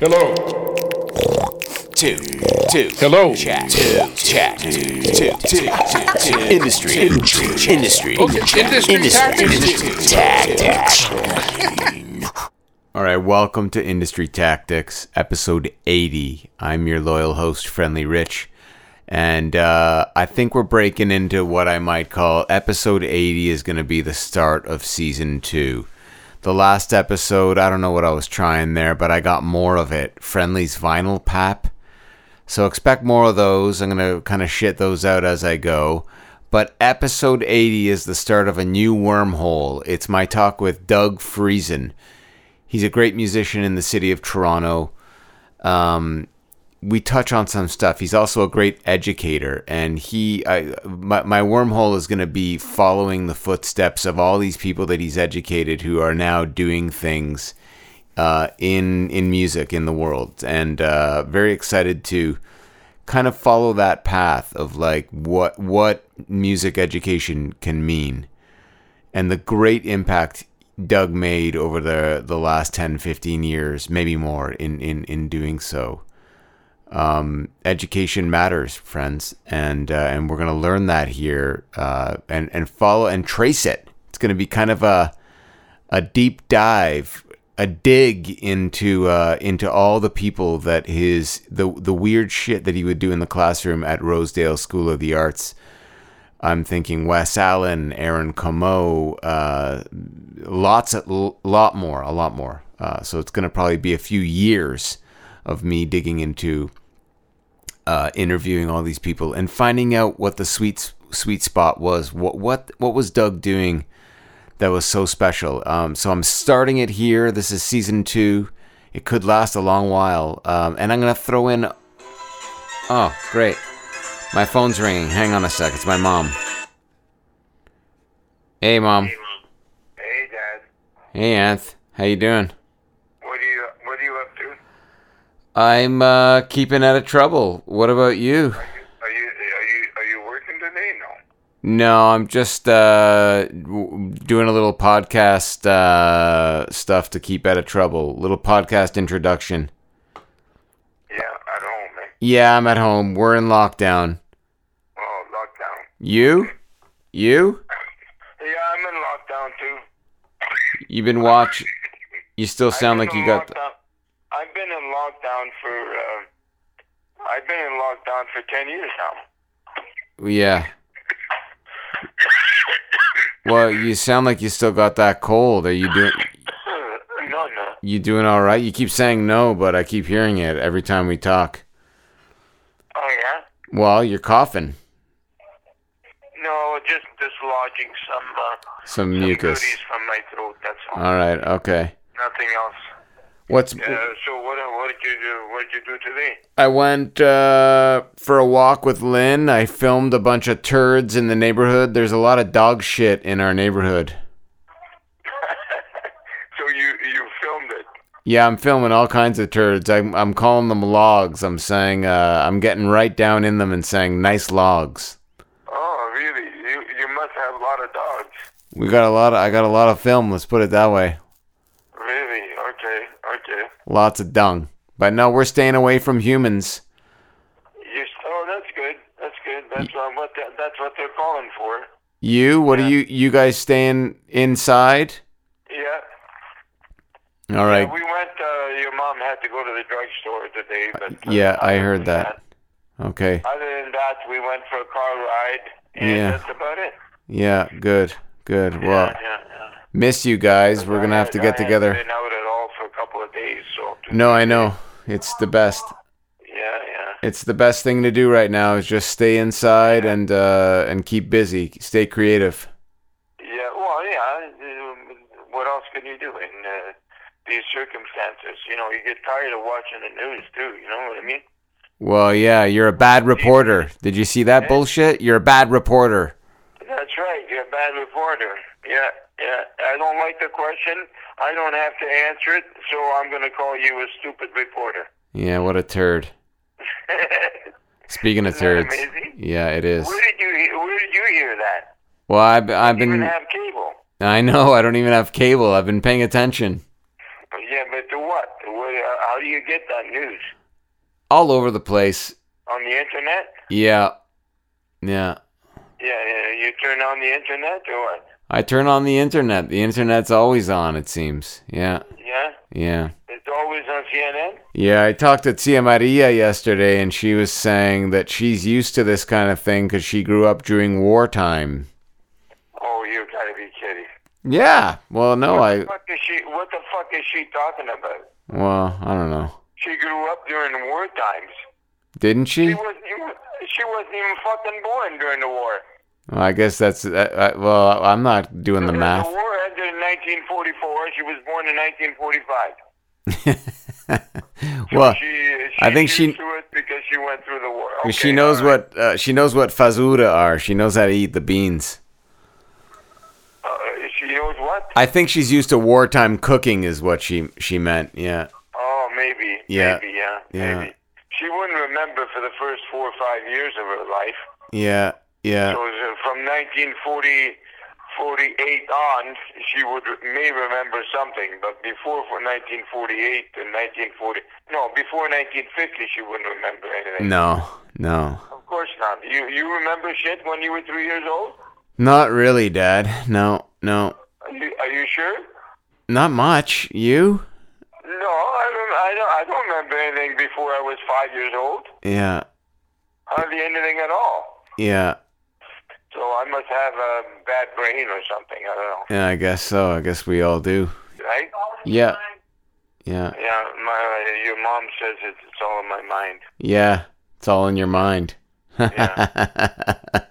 Hello. two, two. Hello. Chat, two, chat, two, two, two, two. Industry, industry, industry, Okay, industry tactics. industry tactics. All right, welcome to Industry Tactics, episode 80. I'm your loyal host, Friendly Rich, and uh, I think we're breaking into what I might call episode 80 is going to be the start of season two. The last episode, I don't know what I was trying there, but I got more of it. Friendly's vinyl pap. So expect more of those. I'm going to kind of shit those out as I go. But episode 80 is the start of a new wormhole. It's my talk with Doug Friesen. He's a great musician in the city of Toronto. Um, we touch on some stuff. He's also a great educator, and he, I, my, my wormhole is going to be following the footsteps of all these people that he's educated who are now doing things uh, in in music in the world, and uh, very excited to kind of follow that path of like what what music education can mean. And the great impact Doug made over the the last 10 15 years maybe more in in in doing so um, education matters friends and uh, and we're going to learn that here uh, and and follow and trace it it's going to be kind of a a deep dive, a dig into uh, into all the people that his the the weird shit that he would do in the classroom at Rosedale School of the Arts. I'm thinking Wes Allen, Aaron Como, uh, lots of lot more, a lot more. Uh, so it's going to probably be a few years of me digging into uh, interviewing all these people and finding out what the sweet sweet spot was. What what what was Doug doing? that was so special. Um, so I'm starting it here. This is season two. It could last a long while. Um, and I'm going to throw in. Oh, great. My phone's ringing. Hang on a sec. It's my mom. Hey, mom. Hey, Dad. Hey, Anth. How you doing? What are you What are you up to? I'm uh, keeping out of trouble. What about you? Are you Are you Are you working today? No. No, I'm just uh, doing a little podcast uh, stuff to keep out of trouble. Little podcast introduction. Yeah, at home, man. Yeah, I'm at home. We're in lockdown. Oh, lockdown. You? You? Yeah, I'm in lockdown too. You've been watch. You still sound like you got. Lockdown. I've been in lockdown for. Uh, I've been in lockdown for ten years now. Yeah. Well, you sound like you still got that cold. Are you doing? no, no. You doing all right? You keep saying no, but I keep hearing it every time we talk. Oh yeah. Well, you're coughing. No, just dislodging some. Uh, Some some mucus. from my throat. That's all. All right. Okay. Nothing else. What's? Uh, so what? What did you do? What did you do today? I went uh, for a walk with Lynn. I filmed a bunch of turds in the neighborhood. There's a lot of dog shit in our neighborhood. so you you filmed it. Yeah, I'm filming all kinds of turds. I'm I'm calling them logs. I'm saying uh, I'm getting right down in them and saying nice logs. Oh, really? You you must have a lot of dogs. We got a lot. Of, I got a lot of film. Let's put it that way. Really? Okay, okay. Lots of dung. But no, we're staying away from humans. You oh, that's good. That's good. That's um, what the, that's what they're calling for. You? What are you? You guys staying inside? Yeah. All right. We went. Uh, your mom had to go to the drugstore today, but uh, Yeah, I heard than that. Okay. Other than that, we went for a car ride, and Yeah. that's about it. Yeah. Good. Good. Well, yeah, yeah, yeah. miss you guys. We're gonna have to get together. Days, so. No, I know. It's the best. Yeah, yeah. It's the best thing to do right now is just stay inside and uh, and keep busy. Stay creative. Yeah, well, yeah. um, What else can you do in uh, these circumstances? You know, you get tired of watching the news too. You know what I mean? Well, yeah, you're a bad reporter. Did you see that bullshit? You're a bad reporter. That's right. You're a bad reporter. Yeah, yeah. I don't like the question. I don't have to answer it, so I'm going to call you a stupid reporter. Yeah, what a turd. Speaking of turds, yeah, it is. Where did you Where did you hear that? Well, I've I've been. have cable. I know. I don't even have cable. I've been paying attention. Yeah, but to what? what uh, how do you you get that news? All over the place. On the internet? Yeah. Yeah. Yeah, yeah. You turn on the internet or what? I turn on the internet. The internet's always on, it seems. Yeah. Yeah? Yeah. It's always on CNN? Yeah, I talked to Tia Maria yesterday, and she was saying that she's used to this kind of thing because she grew up during wartime. Oh, you gotta be kidding. Yeah. Well, no, I. What the fuck is she, what the fuck is she talking about? Well, I don't know. She grew up during war times. Didn't she? She wasn't even, she wasn't even fucking born during the war. Well, I guess that's. Uh, uh, well, I'm not doing the The math. war ended in 1944. She was born in 1945. well, she, she I think she- used to it because she went through the war. Okay, she knows right. what uh, she knows what fazura are. She knows how to eat the beans. Uh, she knows what? I think she's used to wartime cooking, is what she she meant. Yeah. Oh, maybe. Yeah. Maybe, yeah. Yeah. Maybe. She wouldn't remember for the first four or five years of her life. Yeah. Yeah. So uh, from 1940, 48 on, she would may remember something, but before for 1948 and 1940, no, before 1950, she wouldn't remember anything. No. No. Of course not. You you remember shit when you were three years old? Not really, Dad. No. No. Are you, are you sure? Not much. You? No, I don't. I don't. I don't remember anything before I was five years old. Yeah. Hardly anything at all. Yeah. So I must have a bad brain or something. I don't know. Yeah. I guess so. I guess we all do. Right? Yeah. Yeah. Yeah. My your mom says it's, it's all in my mind. Yeah. It's all in your mind. Yeah.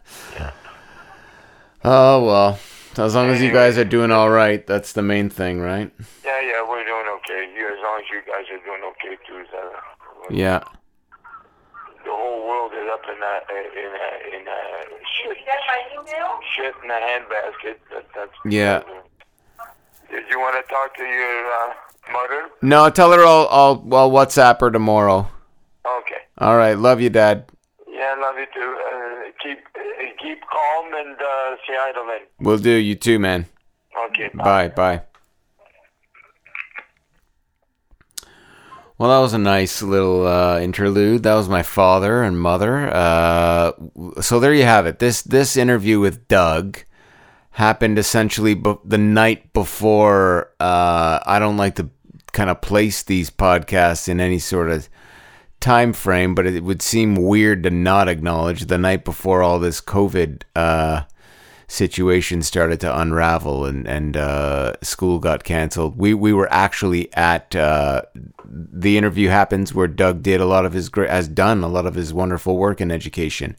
oh well. As long as you guys are doing all right, that's the main thing, right? Yeah, yeah, we're doing okay. You, as long as you guys are doing okay too. is that- Yeah. The whole world is up in a in a in a shit shit in a handbasket. That, that's Yeah. Did you want to talk to your uh, mother? No, tell her I'll I'll well WhatsApp her tomorrow. Okay. All right. Love you, Dad. Yeah, love you too. Uh, keep uh, keep calm and uh, say hi to Lynn. Will do. You too, man. Okay. Bye. Bye. Well, that was a nice little uh, interlude. That was my father and mother. Uh, so there you have it. This this interview with Doug happened essentially bu- the night before. Uh, I don't like to kind of place these podcasts in any sort of time frame, but it would seem weird to not acknowledge the night before all this COVID uh, situation started to unravel and and uh, school got canceled. We we were actually at uh, the interview happens where Doug did a lot of his has done a lot of his wonderful work in education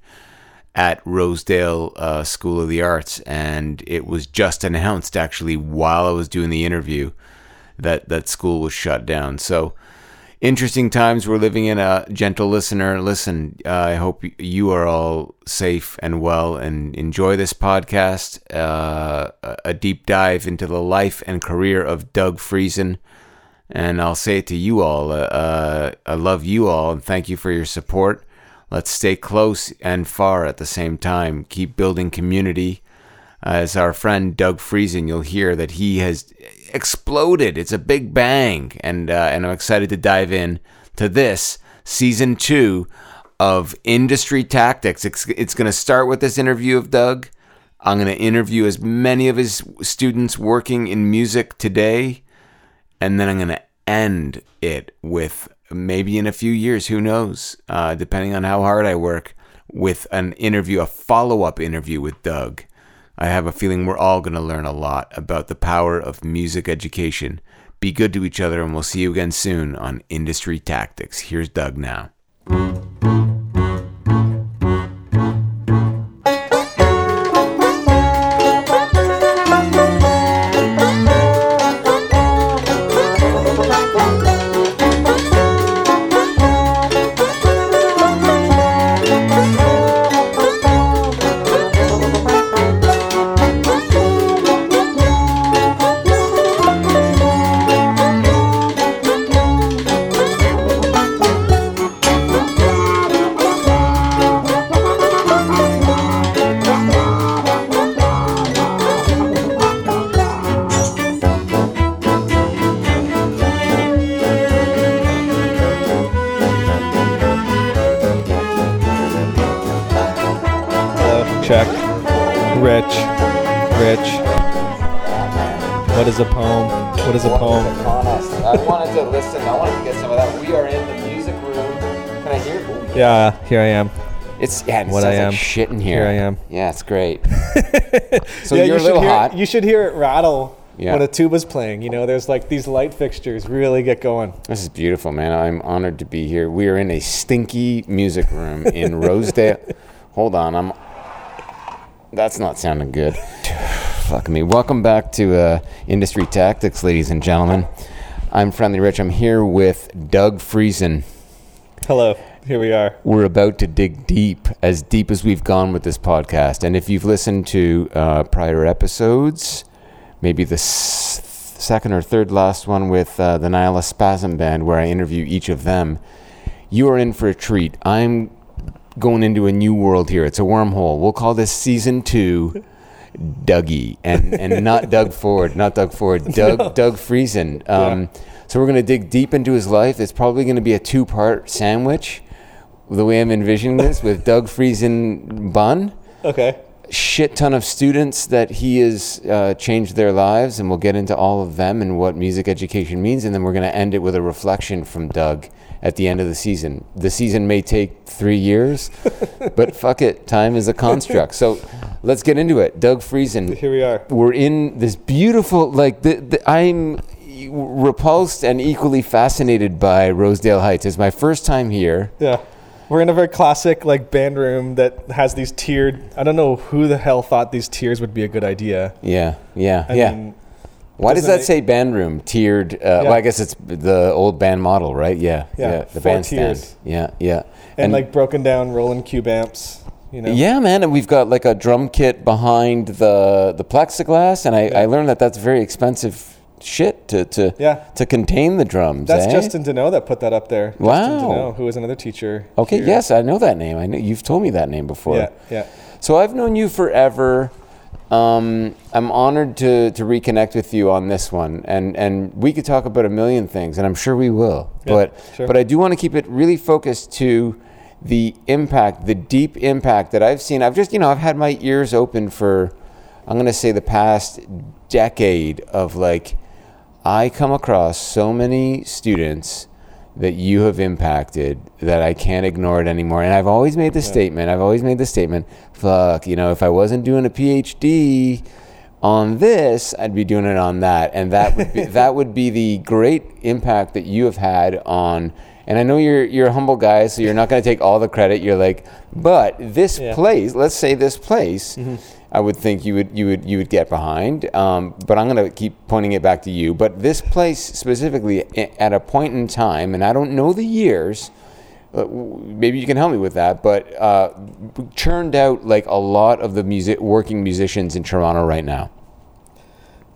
at Rosedale uh, School of the Arts, and it was just announced actually while I was doing the interview that that school was shut down. So interesting times we're living in. A gentle listener, listen. Uh, I hope you are all safe and well, and enjoy this podcast. Uh, a- a deep dive into the life and career of Doug Friesen. And I'll say it to you all. Uh, uh, I love you all, and thank you for your support. Let's stay close and far at the same time. Keep building community. As our friend Doug Friesen, you'll hear that he has exploded. It's a big bang, and uh, and I'm excited to dive in to this season two of Industry Tactics. It's, it's going to start with this interview of Doug. I'm going to interview as many of his students working in music today, and then I'm going to end it with maybe in a few years, who knows, uh, depending on how hard I work, with an interview, a follow up interview with Doug. I have a feeling we're all going to learn a lot about the power of music education. Be good to each other, and we'll see you again soon on Industry Tactics. Here's Doug now. It's yeah. It What I am. like shit in here. Here I am. Yeah, it's great. so yeah, you're you a little hear, hot. You should hear it rattle Yeah. when a tuba's playing. You know, there's like these light fixtures really get going. This is beautiful, man. I'm honored to be here. We are in a stinky music room in Rosedale. Hold on, I'm. That's not sounding good. Fuck me. Welcome back to uh, Industry Tactics, ladies and gentlemen. I'm Friendly Rich. I'm here with Doug Friesen. Hello, here we are. We're about to dig deep, as deep as we've gone with this podcast. And if you've listened to uh, prior episodes, maybe the s- second or third last one with uh, the Nihilist Spasm Band, where I interview each of them, you are in for a treat. I'm going into a new world here. It's a wormhole. We'll call this season two. Dougie and and not Doug Ford, not Doug Ford, Doug Doug Friesen. Um, So we're gonna dig deep into his life. It's probably gonna be a two-part sandwich, the way I'm envisioning this, with Doug Friesen bun, Okay. shit ton of students that he has uh, changed their lives, and we'll get into all of them and what music education means, and then we're gonna end it with a reflection from Doug at the end of the season. The season may take three years, but fuck it, time is a construct. So let's get into it. Doug Friesen, Here we are. we're in this beautiful like the, the I'm repulsed and equally fascinated by Rosedale Heights. It's my first time here. Yeah. We're in a very classic like band room that has these tiered. I don't know who the hell thought these tiers would be a good idea. Yeah, yeah, I yeah. mean, Why does doesn't that it- say band room tiered? Uh, Well, I guess it's the old band model, right? Yeah, Yeah, the four bandstand. tiers. Yeah, yeah, and, like broken down Roland cube amps. You know. Yeah, man, and we've got like a drum kit behind the the plexiglass, and I, I learned that that's very expensive shit to to Yeah. to contain the drums. That's eh? Justin Deneau that put that up there. Justin Wow. Deneau, who was another teacher. Okay, here. yes, I know that name. I know you've told me that name before. Yeah, yeah. So I've known you forever. Um, I'm honored to, to reconnect with you on this one, and, and we could talk about a million things, and I'm sure we will. Yeah, but sure. but I do want to keep it really focused to the impact, the deep impact that I've seen. I've just you know I've had my ears open for I'm going to say the past decade of like I come across so many students that you have impacted that I can't ignore it anymore. And I've always made the statement, I've always made the statement, fuck, you know, if I wasn't doing a PhD on this, I'd be doing it on that. And that would be that would be the great impact that you have had on and I know you're you're a humble guy, so you're not going to take all the credit. You're like, but this Yeah. place, let's say this place, I would think you would you would you would get behind. Um, but I'm going to keep pointing it back to you. But this place specifically, at a point in time, and I don't know the years. Uh, maybe you can help me with that. But uh, churned out like a lot of the music working musicians in Toronto right now.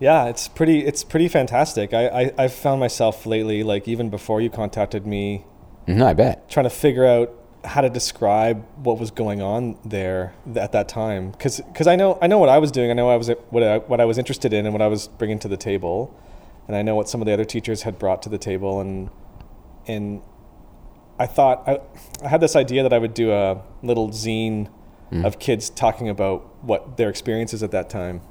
Yeah, it's pretty. It's pretty fantastic. I, I I've found myself lately, like even before you contacted me, Mhm, I bet. trying to figure out how to describe what was going on there at that time because I know I know what I was doing I know I was what I, what I was interested in and what I was bringing to the table and I know what some of the other teachers had brought to the table and and I thought I, I had this idea that I would do a little zine of kids talking about what their experiences at that time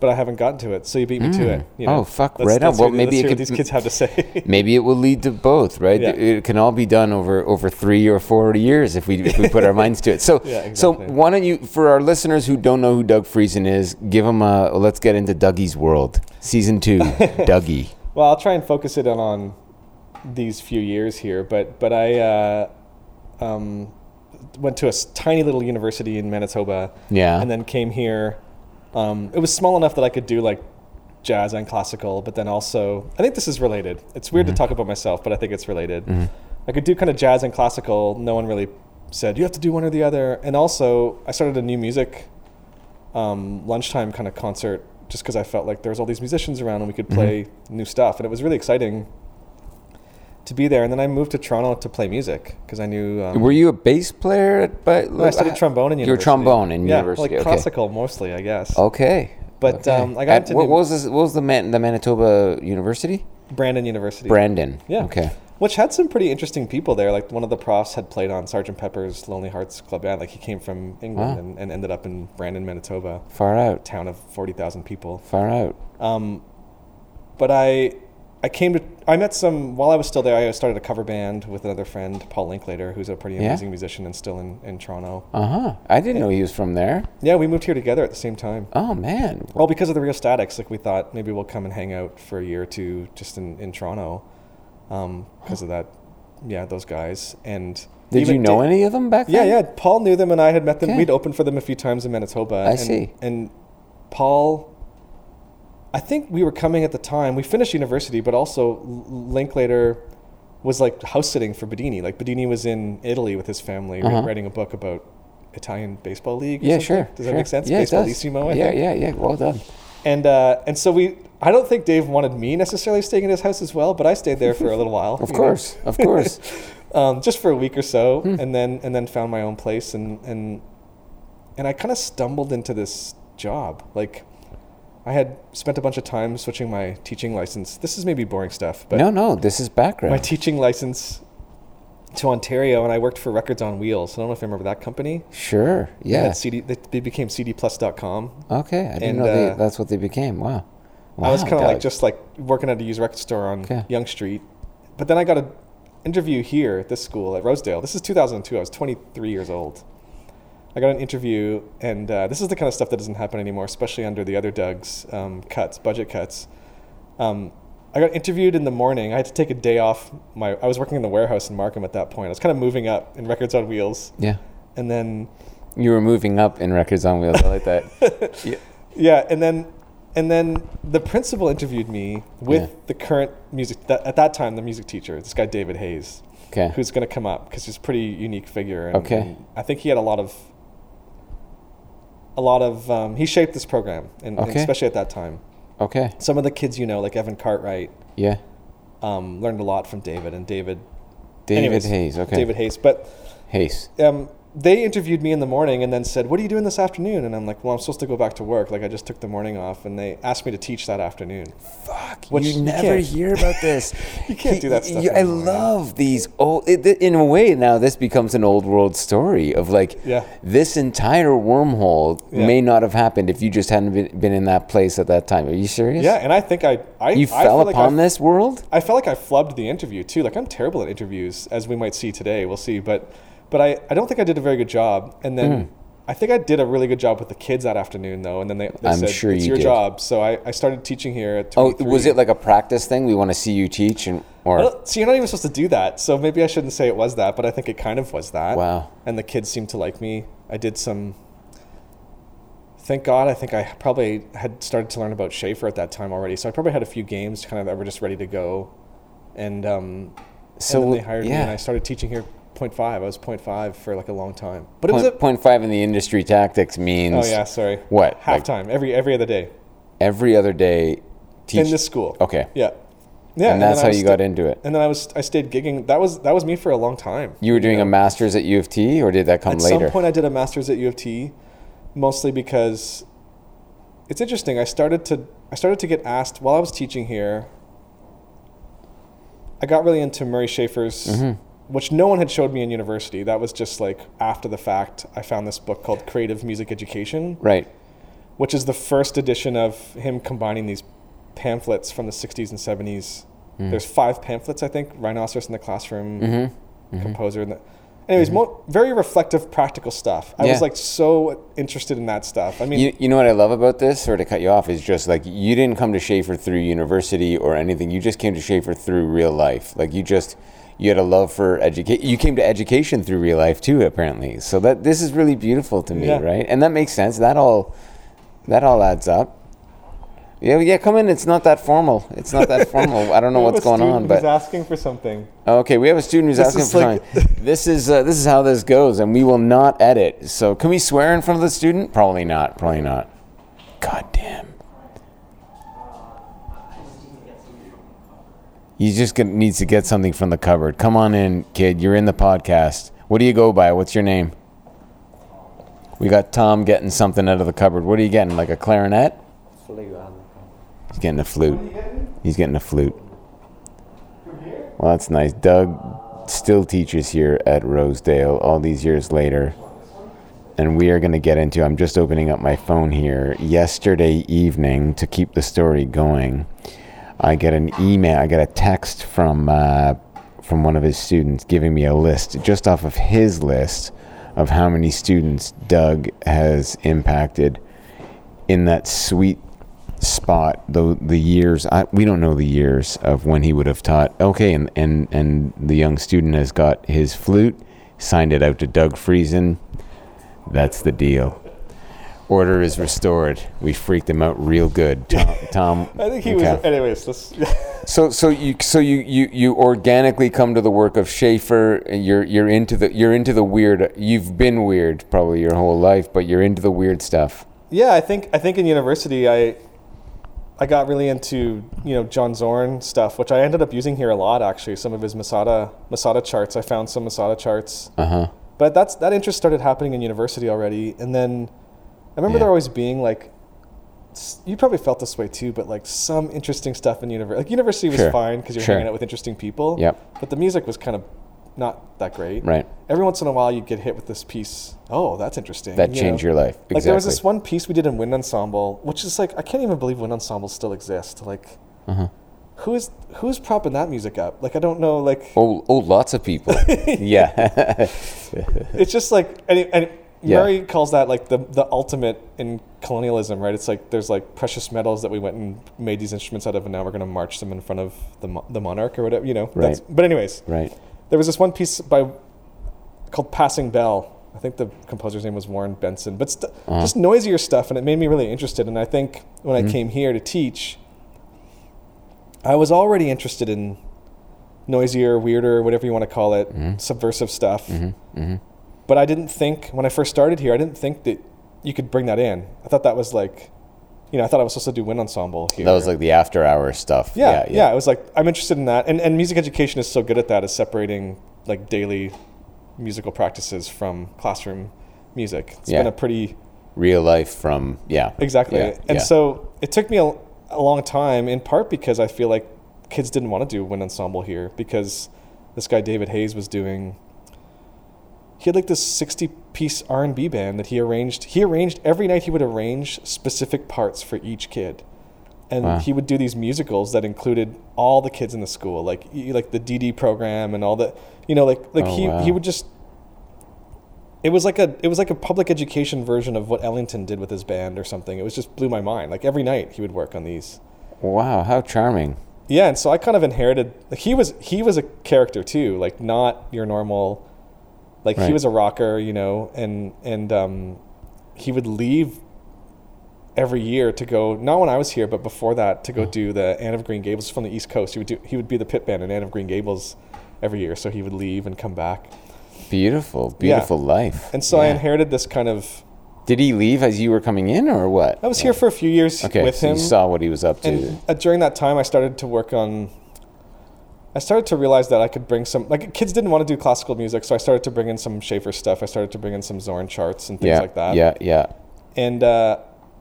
but I haven't gotten to it so you beat me to it you know? Oh, fuck, Let's- right on. let's Well, maybe it what could these kids have to say Maybe it will lead to both, right? Yeah. It can all be done over over three or four years if we if we put our minds to it. So Yeah, so why don't you, for our listeners who don't know who Doug Friesen is, give them a let's get into Dougie's world, season two, Dougie. Well, I'll try and focus it on, on these few years here, but but I uh, um, went to a tiny little university in Manitoba, Yeah. and then came here. Um, it was small enough that I could do like jazz and classical, but then also I think this is related. It's weird to talk about myself, but I think it's related. I could do kind of jazz and classical. No one really said you have to do one or the other, and also I started a new music um, lunchtime kind of concert just because I felt like there was all these musicians around and we could play new stuff, and it was really exciting to be there. And then I moved to Toronto to play music because I knew. Um, Were you a bass player? At, but no, I studied trombone in university. You were trombone in yeah, university. like okay. classical mostly, I guess. Okay. But, Okay. um, I got At- into what, new- what was this, what was the Man, the Manitoba University? Brandon University. Brandon. Yeah. Okay. which had some pretty interesting people there. Like one of the profs had played on Sergeant Pepper's Lonely Hearts Club Band. Like he came from England Wow. and, and ended up in Brandon, Manitoba, Far out. town of forty thousand people. Far out. Um, but I, I came to I met some while I was still there. I started a cover band with another friend, Paul Linklater, who's a pretty Yeah? amazing musician and still in, in Toronto. Uh huh. I didn't know he was from there. Yeah, we moved here together at the same time. Oh man. Well, because of the Rheostatics, like we thought maybe we'll come and hang out for a year or two just in, in Toronto, because of that. Yeah, those guys. And Did you know Da- any of them back then? Yeah, yeah. Paul knew them, and I had met them. Okay. We'd opened for them a few times in Manitoba. I and, see. And Paul, I think we were coming at the time. We finished university, but also Linklater was like house sitting for Bidini. Like Bidini was in Italy with his family, Uh-huh. writing a book about Italian baseball league. Yeah, something. sure. Does sure. that make sense? Yeah, baseball does. Lissimo, yeah, yeah, yeah. Well done. And uh, and so we. I don't think Dave wanted me necessarily staying in his house as well, but I stayed there for a little while. Of course, of course. um, just for a week or so, Hmm. and then and then found my own place, and and and I kind of stumbled into this job. Like, I had spent a bunch of time switching my teaching license. This is maybe boring stuff, but no, no. This is background. my teaching license to Ontario, and I worked for Records on Wheels. I don't know if you remember that company. sure. Yeah. had CD, they, they became CDPlus.com. Okay. I didn't And, know they, uh, that's what they became. Wow. I was kind of like just like working at a used record store on Okay. Yonge Street, but then I got an interview here at this school at Rosedale. This is 2002. I was 23 years old. I got an interview, and uh, this is the kind of stuff that doesn't happen anymore, especially under the other Doug's um, cuts, budget cuts. Um, I got interviewed in the morning. I had to take a day off. My I was working in the warehouse in Markham at that point. I was kind of moving up in Records on Wheels, Yeah. and then You were moving up in records on wheels. I like that. yeah. Yeah, and then and then the principal interviewed me with Yeah. the current music that, at that time the music teacher, this guy David Hayes, Okay. who's going to come up because he's a pretty unique figure. And, Okay. and I think he had a lot of a lot of um, he shaped this program, and, and especially at that time. Okay. Some of the kids you know, like Evan Cartwright, Yeah. um, learned a lot from David and David. David anyways, Hayes. Okay. David Hayes, but Hayes. um, they interviewed me in the morning and then said, "What are you doing this afternoon?" And I'm like, "Well, I'm supposed to go back to work. Like I just took the morning off." And they asked me to teach that afternoon. Fuck. Which you you never can't- hear about this. You can't do that stuff I love these old. It, in a way, now this becomes an old world story of like Yeah. this entire wormhole Yeah. may not have happened if you just hadn't been, been in that place at that time. Are you serious? Yeah, and I think I I You I fell feel like upon I- this world. I felt like I flubbed the interview too. Like I'm terrible at interviews, as we might see today. We'll see, but but I, I don't think I did a very good job. And then I think I did a really good job with the kids that afternoon, though. And then they, they. I'm said sure it's you your did. job. So I, I started teaching here at Oh, was it like a practice thing? We want to see you teach, and or See, you're not even supposed to do that. So maybe I shouldn't say it was that, but I think it kind of was that. Wow. And the kids seemed to like me. I did some. Thank God, I think I probably had started to learn about Schafer at that time already. So I probably had a few games kind of that were just ready to go. And, um, So, and they hired me yeah. and I started teaching here 0.5. I was 0.5 for like a long time. But it was a. point five in the industry tactics means Oh, yeah, sorry. What, like- Halftime, every, every other day. every other day. Teach. in this school. Okay. Yeah. Yeah. and that's then how you sta- got into it. And then I was I stayed gigging. That was that was me for a long time. You were doing a master's at U of T, or did that come At later? At some point, I did a master's at U of T, mostly because it's interesting. I started to I started to get asked while I was teaching here. I got really into Murray Schafer's, Mm-hmm. Which no one had showed me in university. That was just like after the fact. I found this book called Creative Music Education, right. which is the first edition of him combining these pamphlets from the 60s and 70s. Mm. There's five pamphlets, I think. Rhinoceros in the Classroom, Mm-hmm. Composer. In the, anyways, mo- very reflective, practical stuff. I Yeah. was like so interested in that stuff. I mean, You, you know what I love about this, or to cut you off, is just like you didn't come to Schafer through university or anything. You just came to Schafer through real life. Like you just you had a love for education. You came to education through real life too, apparently. So that this is really beautiful to me, Yeah. right? And that makes sense. That all that all adds up. Yeah, yeah. Come in. It's not that formal. It's not that formal. I don't know what's going on, who's but asking for something. Okay, we have a student who's This asking for like- something. this is uh, this is how this goes, and we will not edit. So, can we swear in front of the student? Probably not. Probably not. God damn. You just needs to get something from the cupboard. Come on in, kid. You're in the podcast. What do you go by? What's your name? We got Tom getting something out of the cupboard. What are you getting? Like a clarinet? He's getting a flute. He's getting a flute. Well, that's nice. Doug still teaches here at Rosedale all these years later. And we are going to get into, I'm just opening up my phone here. Yesterday evening, to keep the story going, I get an email, I get a text from, uh, from one of his students giving me a list, just off of his list, of how many students Doug has impacted in that sweet spot the the years I, we don't know the years of when he would have taught. Okay and and and the young student has got his flute signed it out to Doug Friesen. That's the deal order is restored we freaked him out real good Tom, Tom I think he was. Anyways, let's. so so you so you, you you organically come to the work of Schaefer you're you're into the you're into the weird you've been weird probably your whole life but you're into the weird stuff yeah, I think I think in university I I got really into you know John Zorn stuff, which I ended up using here a lot actually. Some of his Masada Masada charts. I found some Masada charts. uh-huh But that's that interest started happening in university already, and then remember Yeah. there always being like. You probably felt this way too, but like some interesting stuff in university. Like university was Sure. fine because you're Sure. hanging out with interesting people. Yep. But the music was kind of not that great. right Every once in a while, you'd get hit with this piece. Oh, that's interesting. that you know? changed your life exactly Like there was this one piece we did in Wind Ensemble, which is like I can't even believe Wind Ensembles still exist. Like, Uh-huh. who is who's propping that music up? Like I don't know. Like Oh, oh, lots of people. yeah. it's just like and, and Yeah. Murray calls that like the the ultimate in colonialism, right? It's like there's like precious metals that we went and made these instruments out of, and now we're gonna march them in front of the mo- the monarch or whatever, you know. Right. That's, but anyways, right. there was this one piece by called Passing Bell. I think the composer's name was Warren Benson, but st- Uh-huh. just noisier stuff, and it made me really interested. And I think when Mm-hmm. I came here to teach, I was already interested in noisier, weirder, whatever you want to call it, Mm-hmm. subversive stuff. But I didn't think when I first started here, I didn't think that you could bring that in. I thought that was like, you know, I thought I was supposed to do wind ensemble here. That was like the after hour stuff. Yeah, yeah, It was like I'm interested in that, and and music education is so good at that, is separating like daily musical practices from classroom music. It's Yeah. been a pretty Real life from yeah. exactly, Yeah, and yeah. so it took me a, a long time, in part because I feel like kids didn't want to do wind ensemble here because this guy David Hayes was doing. He had like this 60 piece R&B band that he arranged. He arranged every night he would arrange specific parts for each kid and Wow. he would do these musicals that included all the kids in the school, like like the DD program and all the, you know, like like Oh, he wow. he would just. It was like a it was like a public education version of what Ellington did with his band or something. It was just blew my mind. Like every night he would work on these. Wow, how charming. Yeah, and so I kind of inherited. Like he was he was a character too, like not your normal. Like Right. he was a rocker, you know, and and um, he would leave every year to go. Not when I was here, but before that to go do the Anne of Green Gables from the East Coast. He would do he would be the pit band in Anne of Green Gables every year. So he would leave and come back. Beautiful, beautiful life. And so I inherited this kind of. Did he leave as you were coming in, or what? I was here for a few years Okay, with so him. you saw what he was up to. and uh, during that time i started to work on i started to realize that i could bring some like kids didn't want to do classical music so i started to bring in some schafer stuff. I started to bring in some zorn charts and things yeah, like that. yeah, yeah. and uh,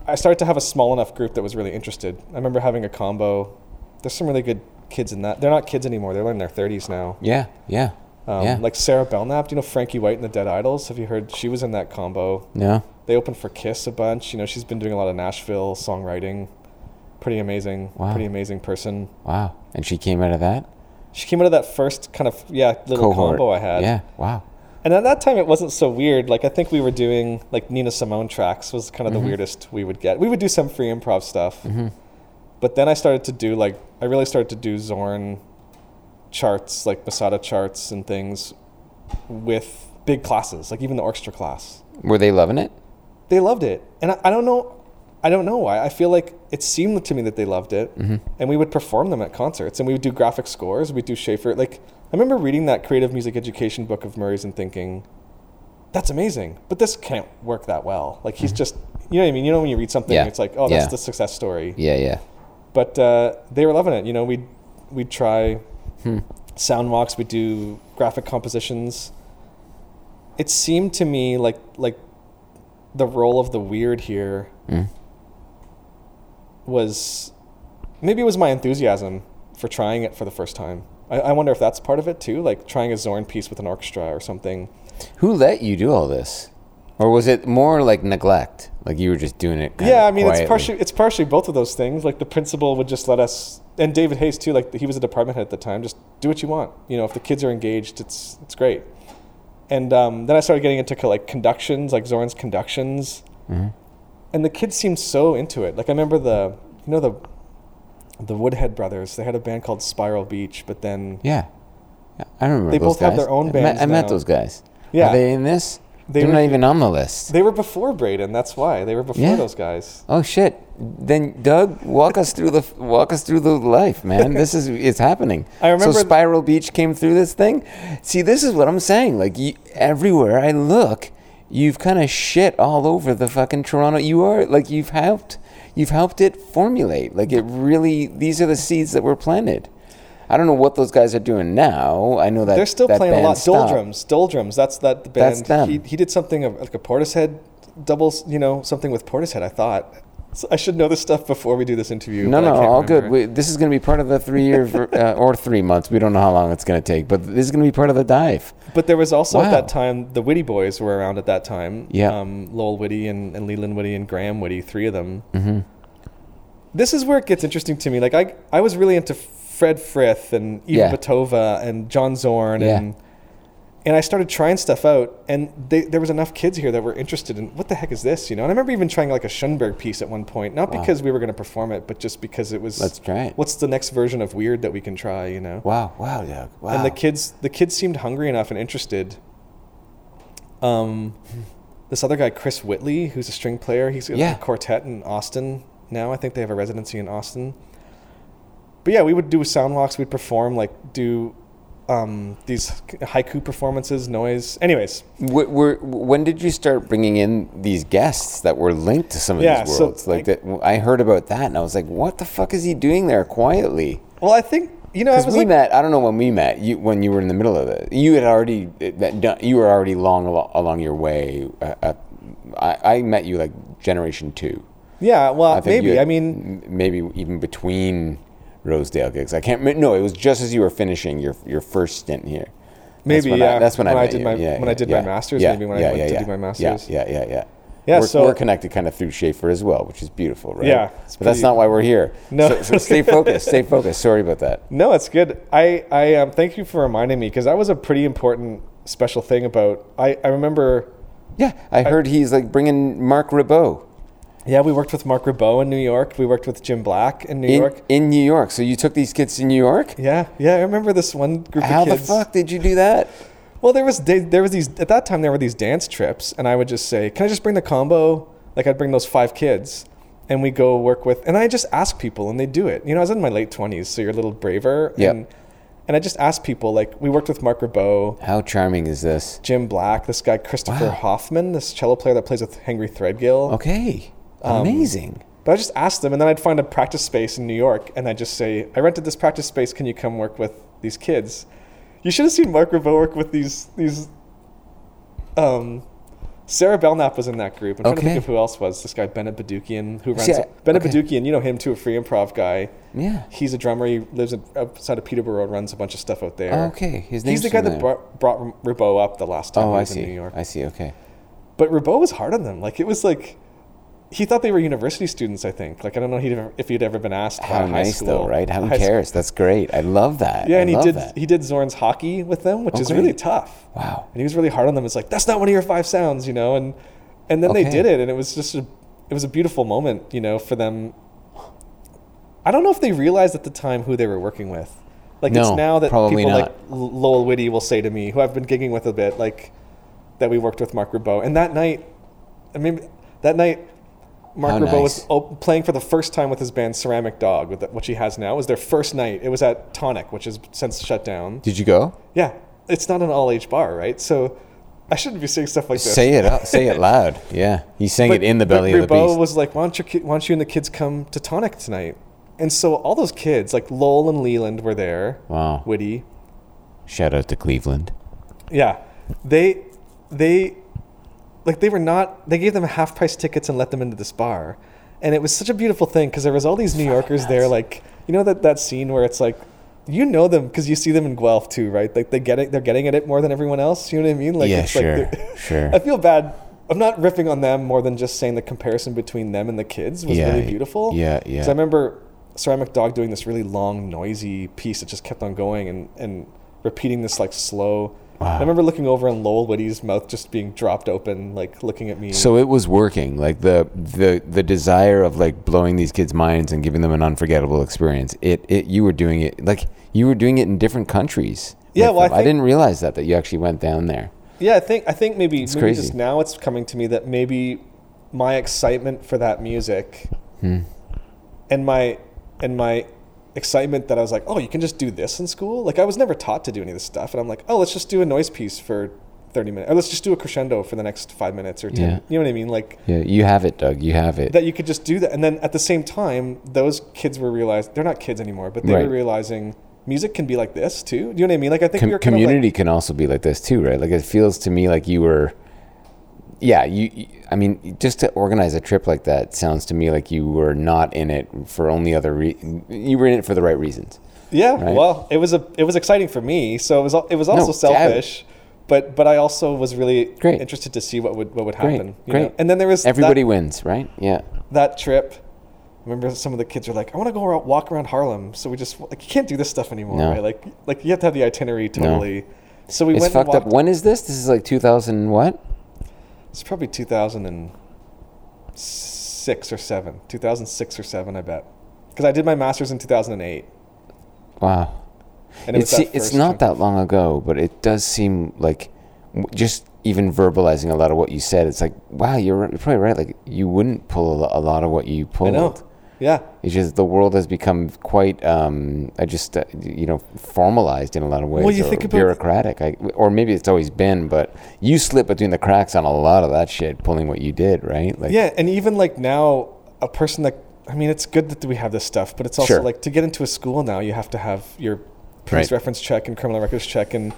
i started to have a small enough group that was really interested. I remember having a combo. There's some really good kids in that. They're not kids anymore. They're in their 30s now. Yeah, yeah, um, yeah. like sarah belknap do you know frankie white and the dead idols? Have you heard? She was in that combo. Yeah. they opened for kiss a bunch. You know she's been doing a lot of nashville songwriting. Pretty amazing Wow. pretty amazing person. Wow. And she came out of that She came out of that first kind of yeah little cohort. combo I had. Yeah, wow. And at that time it wasn't so weird. Like I think we were doing like Nina Simone tracks was kind of Mm-hmm. the weirdest we would get. We would do some free improv stuff. But then I started to do like I really started to do Zorn charts, like Masada charts and things with big classes, like even the orchestra class. Were they loving it? They loved it. And I, I don't know I don't know why. I feel like it seemed to me that they loved it. Mm-hmm. And we would perform them at concerts and we would do graphic scores. We'd do Schafer. Like, I remember reading that creative music education book of Murray's and thinking, that's amazing. But this can't work that well. Like, he's mm-hmm. just, you know what I mean? You know, when you read something, Yeah. it's like, oh, that's Yeah. the success story. Yeah, yeah. But uh, they were loving it. You know, we'd, we'd try hmm. sound walks, we'd do graphic compositions. It seemed to me like, like the role of the weird here mm. Was maybe it was my enthusiasm for trying it for the first time. I, I wonder if that's part of it too, like trying a Zorn piece with an orchestra or something. Who let you do all this? Or was it more like neglect? Like you were just doing it yeah, I mean, quietly? it's partially it's partially both of those things. Like the principal would just let us, and David Hayes too. Like he was a department head at the time. Just do what you want. You know, if the kids are engaged, it's it's great. And um, then I started getting into like conductions, like Zorn's conductions, Mm-hmm. And the kids seemed so into it. Like I remember the you know the the Woodhead brothers. They had a band called Spiral Beach, but then Yeah. Yeah, I remember They both have their own I met, bands I met those guys. Yeah. Are they in this? They are not even on the list. they were before Braden. That's why they were before Yeah. those guys. Oh shit! Then Doug, walk us through the walk us through the life, man. This is it's happening. I remember So th- Spiral Beach came through this thing. See, this is what I'm saying. Like you, everywhere I look, you've kind of shit all over the fucking Toronto. You are like you've helped, you've helped it formulate. Like it really. These are the seeds that were planted. I don't know what those guys are doing now. I know that They're still that playing a lot. stopped. Doldrums, Doldrums. That's that the That's band. them. He, he did something of, like a Portishead doubles. You know, something with Portishead. I thought So I should know this stuff before we do this interview. No, no, all good. We, this is going to be part of the three year uh, or three months. We don't know how long it's going to take, but this is going to be part of the dive. But there was also Wow. at that time the Whitty boys were around at that time. Yeah. Um, Lowell Whitty and, and Leland Whitty and Graham Whitty, three of them. Mm-hmm. This is where it gets interesting to me. Like I, I was really into Fred Frith and Iva Yeah. Bittová and John Zorn Yeah. and and I started trying stuff out, and they, there was enough kids here that were interested in what the heck is this, you know. And I remember even trying like a Schoenberg piece at one point, not Wow. because we were going to perform it, but just because it was. Let's try it. What's the next version of weird that we can try, you know? Wow, wow, yeah, Wow. and the kids the kids seemed hungry enough and interested um this other guy chris whitley who's a string player he's in Yeah. a quartet in austin now i think they have a residency in austin but yeah we would do sound walks we'd perform like do um, these haiku performances noise anyways Wh- were- when did you start bringing in these guests that were linked to some of Yeah, these so, worlds? like like- that, I heard about that, and I was like, "What the fuck is he doing there quietly?" well i think you know i Because we like met. I don't know when we met. You when you were in the middle of it. You had already that you were already long along your way. Uh, uh, I, I met you like generation two. yeah well I maybe had- i mean maybe even between Rosedale gigs. I can't. No, it was just as you were finishing your your first stint here. That's Maybe, when yeah. I, that's when, I, When I met did you. my- yeah, when I yeah, did my master's, yeah, maybe when I yeah, went yeah, to yeah. do my master's. yeah, yeah, yeah. Yeah, we're, so- we're connected kind of through Schafer as well, which is beautiful, right? Yeah, but that's not why we're here. No. so, so stay focused. Stay focused. Sorry about that. No, it's good. I, I um, thank you for reminding me because that was a pretty important special thing about. I, I remember. Yeah, I heard he's like bringing Marc Ribot Yeah, we worked with Marc Ribot in New York. We worked with Jim Black in New in, York. in New York. So you took these kids to New York? Yeah, yeah. I remember this one group How the fuck did you do that? Well, there was they, there was these at that time there were these dance trips, and I would just say, "Can I just bring the combo?" Like I'd bring those five kids, and we go work with, and I just ask people, and they do it. You know, I was in my late twenties, so you're a little braver. Yep. And, and I just asked people, like we worked with Marc Ribot, How charming is this? Jim Black, this guy Christopher Wow. Hoffman, this cello player that plays with Henry Threadgill. Okay, Um, amazing. But I just asked them, and then I'd find a practice space in New York, and I'd just say, "I rented this practice space. Can you come work with these kids?" You should have seen Marc Ribot work with these these. Um, Sarah Belknap was in that group. I'm trying to think of who else was. This guy Bennett Bedoukian, who runs See, I- Bennett okay. Bedoukian. You know him too, a free improv guy. Yeah. He's a drummer. He lives in, outside of Peterborough. and Runs a bunch of stuff out there. Okay, his name's He's the guy that brought, brought Ribot up the last time Oh, he I was see. in New York. I see. Okay. But Ribot was hard on them. Like it was like he thought they were university students. I think. Like I don't know he'd ever, if he'd ever been asked. How nice school, though, right? How who school- cares? That's great. I love that. Yeah, I and he did that. he did Zorn's hockey with them, which Oh, is really tough. Wow. And he was really hard on them. It's like that's not one of your five sounds, you know. And and then they did it, and it was just a it was a beautiful moment, you know, for them. I don't know if they realized at the time who they were working with. Like it's now that people not. like Lowell Whitty will say to me, who I've been gigging with a bit, like that we worked with Marc Ribot. And that night, I mean, that night, Marc How Ribot was op- playing for the first time with his band Ceramic Dog, with which he has now. It was their first night. It was at Tonic, which has since shut down. Did you go? Yeah, it's not an all age bar, right? So I shouldn't be saying stuff like this. Say it. out- Say it loud. Yeah, he sang it in the belly of the Ribot beast. was like, why don't, your ki- why don't you and the kids come to Tonic tonight? And so all those kids, like Lowell and Leland, were there. Wow. Whitty. Shout out to Cleveland. Yeah, they they like they were not. They gave them half price tickets and let them into this bar, and it was such a beautiful thing because there was all these New Yorkers there. Like you know that that scene where it's like you know them because you see them in Guelph too, right? Like they get it, they're getting at it more than everyone else. You know what I mean? Like Yeah, it's sure, like sure. I feel bad. I'm not ripping on them more than just saying the comparison between them and the kids was Yeah, really beautiful. Yeah, yeah. Because I remember Ceramic Dog doing this really long, noisy piece that just kept on going and and repeating this like slow. Wow. I remember looking over and Lowell Whitty's mouth just being dropped open, like looking at me. So it was working, like the the the desire of like blowing these kids' minds and giving them an unforgettable experience. It it you were doing it like you were doing it in different countries. Yeah, well, I them. I, didn't realize that that you actually went down there. Yeah, I think I think maybe maybe crazy. just now it's coming to me that maybe my excitement for that music Hmm. and my and my excitement that I was like, oh, you can just do this in school. Like I was never taught to do any of this stuff, and I'm like, oh, let's just do a noise piece for thirty minutes, or let's just do a crescendo for the next five minutes or ten. Yeah. You know what I mean? Like Yeah, you have it, Doug. You have it. that you could just do that, and then at the same time, those kids were realized they're not kids anymore, but they Right. were realizing music can be like this too. Do you know what I mean? Like I think Com- we of like- community can also be like this too, right? Like it feels to me like you were. Yeah, you. I mean, just to organize a trip like that sounds to me like you were not in it for only other. Re- you were in it for the right reasons. Yeah, right? well, it was a it was exciting for me. So it was it was also No, selfish, but but I also was really Great. interested to see what would what would Great, happen. you great. know? And then there was Everybody that, wins, right? Yeah. that trip. I remember some of the kids were like, "I want to go around, walk around Harlem." So we just like you can't do this stuff anymore, No. right? Like like you have to have the itinerary totally. No. So we It's went. fucked up. When is this? This is like 2000 what? It's probably 2006 or seven, 2006 or seven, I bet, because I did my master's in 2008. Wow. And it It's it's not that long ago, but it does seem like just even verbalizing a lot of what you said. It's like, wow, you're, you're probably right. Like you wouldn't pull a, lot of what you I pulled. know. Yeah. It's just the world has become quite, um, I just, uh, you know, formalized in a lot of ways. Well, you think about- bureaucratic, I, or maybe it's always been, but you slip between the cracks on a lot of that shit, pulling what you did, right? Like, Yeah, and even like now, a person that I mean, it's good that we have this stuff, but it's also Sure. like to get into a school now, you have to have your police Right. reference check and criminal records check, and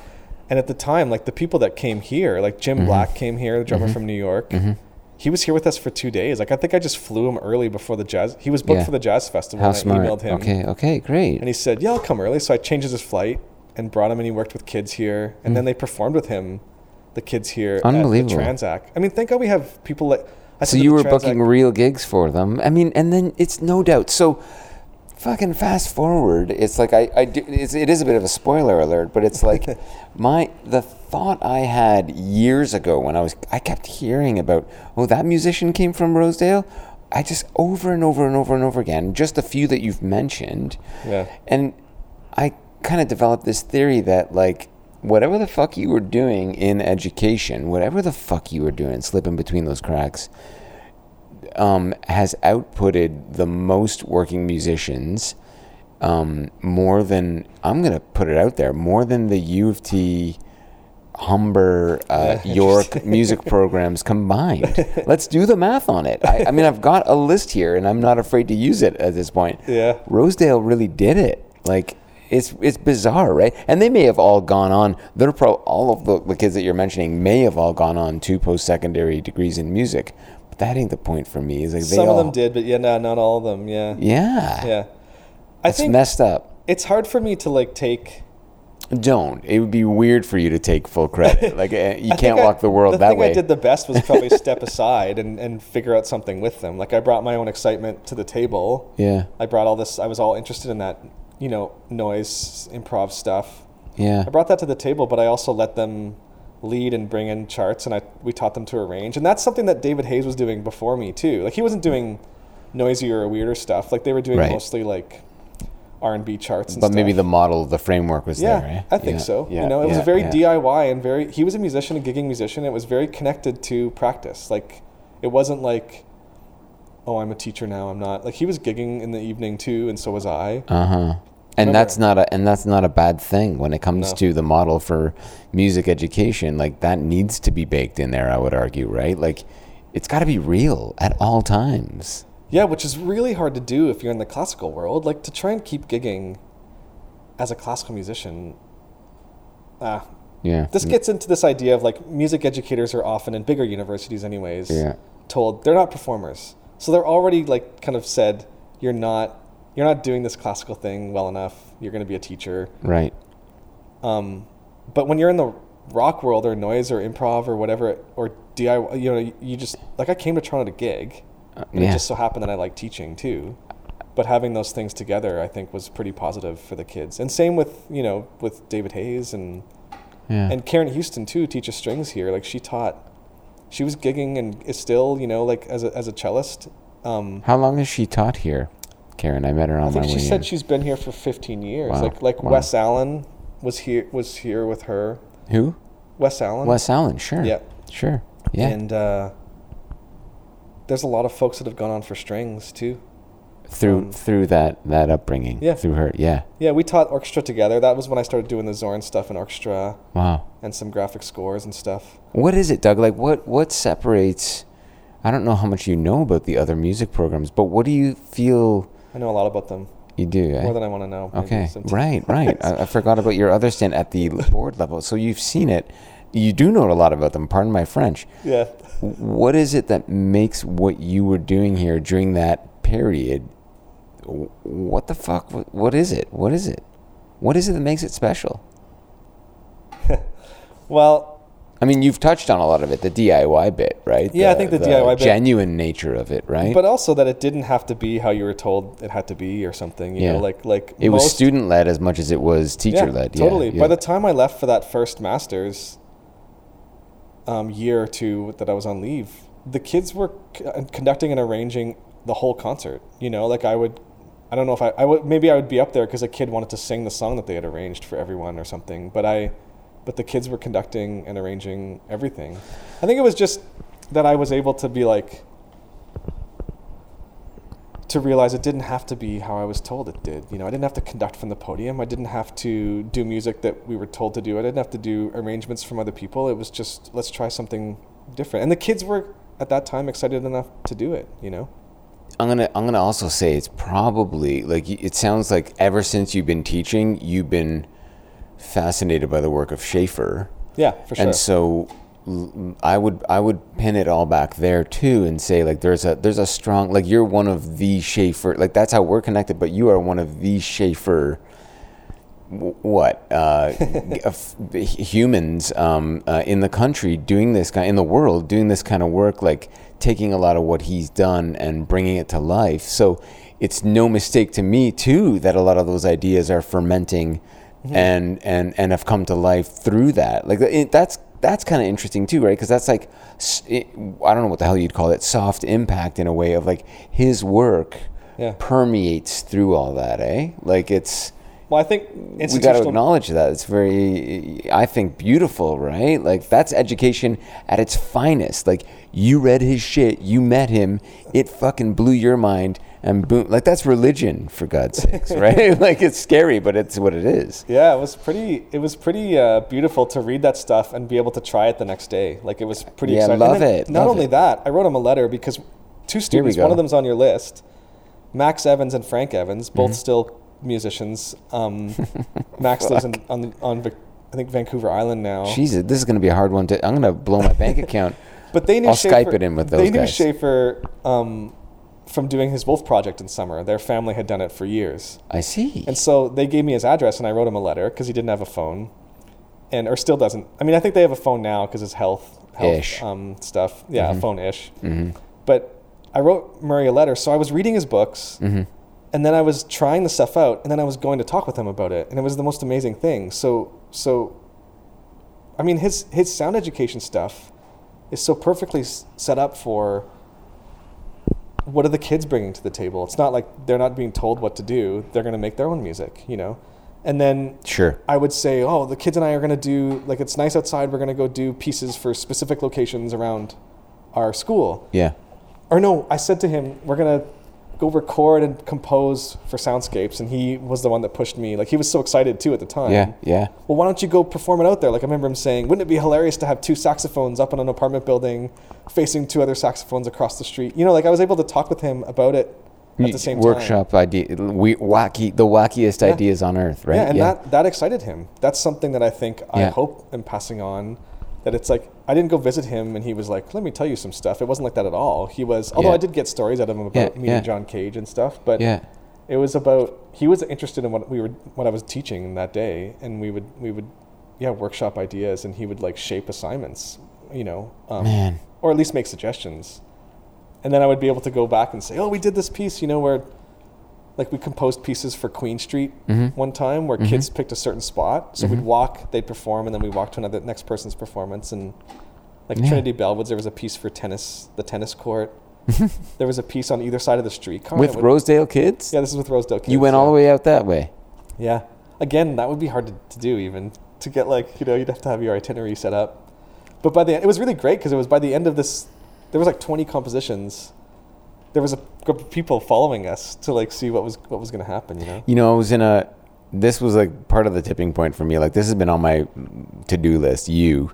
and at the time, like the people that came here, like Jim Mm-hmm. Black came here, the drummer from New York. He was here with us for two days. Like I think I just flew him early before the jazz. He was booked Yeah. for the jazz festival. How and I smart. emailed him. Okay, okay, great. And he said, "Yeah, I'll come early." So I changed his flight and brought him, and he worked with kids here, and then they performed with him, the kids here Mm. Unbelievable. at the Tranzac. I mean, thank God we have people like. I So you were Tranzac- booking real gigs for them. I mean, and then it's no doubt. So fucking fast forward. It's like I, I do, it's, it is a bit of a spoiler alert, but it's like my the thought I had years ago when I was I kept hearing about oh that musician came from Rosedale. I just over and over and over and over again, just a few that you've mentioned. Yeah. And I kind of developed this theory that like whatever the fuck you were doing in education, whatever the fuck you were doing, slipping between those cracks, um, has outputted the most working musicians um, more than I'm gonna put it out there more than the U of T. Humber, uh, Yeah, York music programs combined. Let's do the math on it. I, I mean, I've got a list here, and I'm not afraid to use it at this point. Yeah. Rosedale really did it. Like it's it's bizarre, right? And they may have all gone on. They're pro. All of the, the kids that you're mentioning may have all gone on to post secondary degrees in music, but that ain't the point for me. Is like they Some all, of them did, but yeah, no, not all of them. Yeah, Yeah, yeah. I it's think messed up. it's hard for me to like take. Don't. It would be weird for you to take full credit. Like uh, you can't I- walk the world the that thing way. I did the best was probably step aside and, and figure out something with them. Like I brought my own excitement to the table. yeah, I brought all this. I was all interested in that, you know, noise improv stuff. yeah. I brought that to the table, but I also let them lead and bring in charts, and I we taught them to arrange. And that's something that David Hayes was doing before me too. Like he wasn't doing noisier or weirder stuff. Like they were doing Right. mostly like R and B charts. And But maybe the model, the framework was yeah, there. Right? I think Yeah, so. yeah, you know, it was a very. DIY and very. He was a musician, a gigging musician. It was very connected to practice. Like it wasn't like, oh, I'm a teacher now. I'm not. Like he was gigging in the evening too, and so was I. Uh huh. And Remember- that's not a and that's not a bad thing when it comes No. to the model for music education. Like that needs to be baked in there. I would argue, right? Like it's got to be real at all times. Yeah, which is really hard to do if you're in the classical world. Like to try and keep gigging as a classical musician. Ah, Yeah. this gets into this idea of like music educators are often in bigger universities, anyways. Yeah. Told they're not performers, so they're already like kind of said you're not you're not doing this classical thing well enough. You're going to be a teacher. Right. Um, but when you're in the rock world or noise or improv or whatever or DIY, you know, you just like I came to Toronto to gig, and yeah. it just so happened that I like teaching too. But having those things together, I think, was pretty positive for the kids. And same with you know with David Hayes and Yeah. and Karen Houston too teaches strings here. Like she taught, she was gigging and is still you know like as a as a cellist. Um, How long has she taught here, Karen? I met her on I think she said in. she's been here for 15 years. Wow. Like like Wow. Wes Allen was here was here with her. Who? Wes Allen. Wes Allen. Sure. Yeah. Sure. Yeah. And uh, there's a lot of folks that have gone on for strings too. through um, through that that upbringing. Yeah. Through her. Yeah. Yeah, we taught orchestra together. That was when I started doing the Zorn stuff in orchestra Wow. and some graphic scores and stuff. What is it, Doug? Like, what what separates? I don't know how much you know about the other music programs, but what do you feel I know a lot about them, you do? eh? more than I want to know. Okay, sometimes. right, right. I, I forgot about your other stint at the board level. So you've seen it. You do know a lot about them. Pardon my French. Yeah. What is it that makes what you were doing here during that period? What the fuck? What, is it? What is it? What is it that makes it special? Well, I mean, you've touched on a lot of it, the DIY bit, right? Yeah, I think the DIY bit- genuine nature of it, right? but also that it didn't have to be how you were told it had to be or something. You Yeah. know, like like it was student led as much as it was teacher led. Yeah, totally. Yeah, By the time I left for that first master's um, year or two that I was on leave, the kids were c- uh, conducting and arranging the whole concert. You know, like I would, I don't know if I, I would, maybe I would be up there because a kid wanted to sing the song that they had arranged for everyone or something. But I, but the kids were conducting and arranging everything. I think it was just that I was able to be like, to realize it didn't have to be how I was told it did. You know, I didn't have to conduct from the podium. I didn't have to do music that we were told to do. I didn't have to do arrangements from other people. It was just let's try something different. And the kids were at that time excited enough to do it. You know. I'm gonna I'm gonna also say it's probably like it sounds like ever since you've been teaching, you've been fascinated by the work of Schafer, Yeah, for sure. and so I would I would pin it all back there too and say like there's a there's a strong like you're one of the Schafer like that's how we're connected, but you are one of the Schafer what uh, humans um, uh, in the country doing this kind in the world doing this kind of work like taking a lot of what he's done and bringing it to life. So it's no mistake to me too that a lot of those ideas are fermenting and and and have come to life through that. Like it, that's that's kind of interesting too right? Because that's like it, i don't know what the hell you'd call it soft impact in a way of like his work Yeah. permeates through all that eh? Like it's well, I think we got to acknowledge that it's very i think beautiful right? Like that's education at its finest. Like you read his shit you met him it fucking blew your mind and boom like that's religion for god's sakes right like it's scary but it's what it is yeah, it was pretty. It was pretty uh, beautiful to read that stuff and be able to try it the next day. Like it was pretty. Yeah, exciting. love it, Not love only it. that, I wrote him a letter because two students. One of them's on your list, Max Evans and Frank Evans, both Mm-hmm. still musicians. Um, Max lives in, on on I think Vancouver Island now. jesus this is going to be a hard one to i'm going to blow my bank account But they knew I'll Schafer, Skype it in with They knew guys. Schafer um, from doing his Wolf project in summer. Their family had done it for years, i see and so they gave me his address, and I wrote him a letter because he didn't have a phone, and or still doesn't. I mean, I think they have a phone now because his health, health Mm-hmm. um, stuff. Yeah, a phone ish. But I wrote Murray a letter, so I was reading his books. Mm-hmm. And then I was trying the stuff out, and then I was going to talk with him about it, and it was the most amazing thing. So, so, I mean, his his sound education stuff is so perfectly set up for what are the kids bringing to the table. It's not like they're not being told what to do; they're going to make their own music, you know. And then sure I would say, oh, the kids and I are going to do like it's nice outside. We're going to go do pieces for specific locations around our school yeah or no, I said to him, we're gonna go record and compose for soundscapes, and he was the one that pushed me. Like he was so excited too at the time. yeah yeah Well, why don't you go perform it out there? Like I remember him saying, wouldn't it be hilarious to have two saxophones up in an apartment building, facing two other saxophones across the street? You know, like I was able to talk with him about it at the same time. workshop idea we wacky the wackiest Yeah. ideas on earth right Yeah, and that that excited him. That's something that I think I Yeah. hope am passing on. That it's like I didn't go visit him and he was like, "Let me tell you some stuff." It wasn't like that at all. He was, although Yeah. I did get stories out of him about Yeah, meeting yeah. John Cage and stuff. But yeah It was about he was interested in what we were what I was teaching that day, and we would we would yeah workshop ideas, and he would like shape assignments, you know, um, or at least make suggestions, and then I would be able to go back and say, oh, we did this piece, you know, where like we composed pieces for Queen Street Mm-hmm. one time where kids picked a certain spot. So we'd walk, they'd perform, and then we walk to another next person's performance. And like Yeah. Trinity Bellwoods, there was a piece for tennis, the tennis court. there was a piece on either side of the streetcar. With that would- Rosedale kids? Yeah, this is with Rosedale Kids. you went all the way out that way. Yeah. Again, that would be hard to, to do even to get like you know you'd have to have your itinerary set up. But by the end, it was really great because it was by the end of this, there was like 20 compositions. There was a group of people following us to like see what was what was going to happen. You know. You know, I was in a. This was like part of the tipping point for me. Like this has been on my to-do list. You,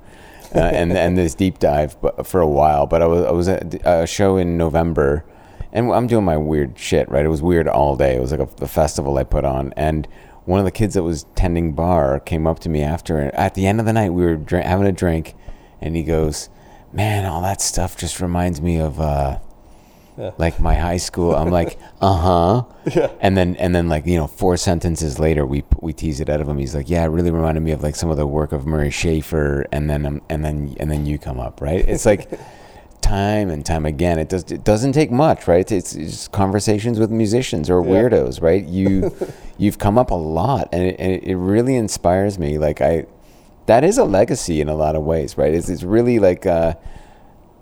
uh, and and this deep dive, but for a while. But I was I was at a show in November, and I'm doing my weird shit. Right, it was weird all day. It was like a, a festival I put on, and one of the kids that was tending bar came up to me after. And at the end of the night, we were drink, having a drink, and he goes, "Man, all that stuff just reminds me of." Uh, Yeah. like my high school. I'm like, uh huh. Yeah. And then and then like you know four sentences later we we tease it out of him. He's like, yeah, it really reminded me of like some of the work of Murray Schafer. And then um, and then and then you come up, right? It's like time and time again. It does it doesn't take much, right? It's, it's just conversations with musicians or Yeah. weirdos, right? You you've come up a lot, and it, and it really inspires me. Like I. That is a legacy in a lot of ways, right? It's, it's really like uh,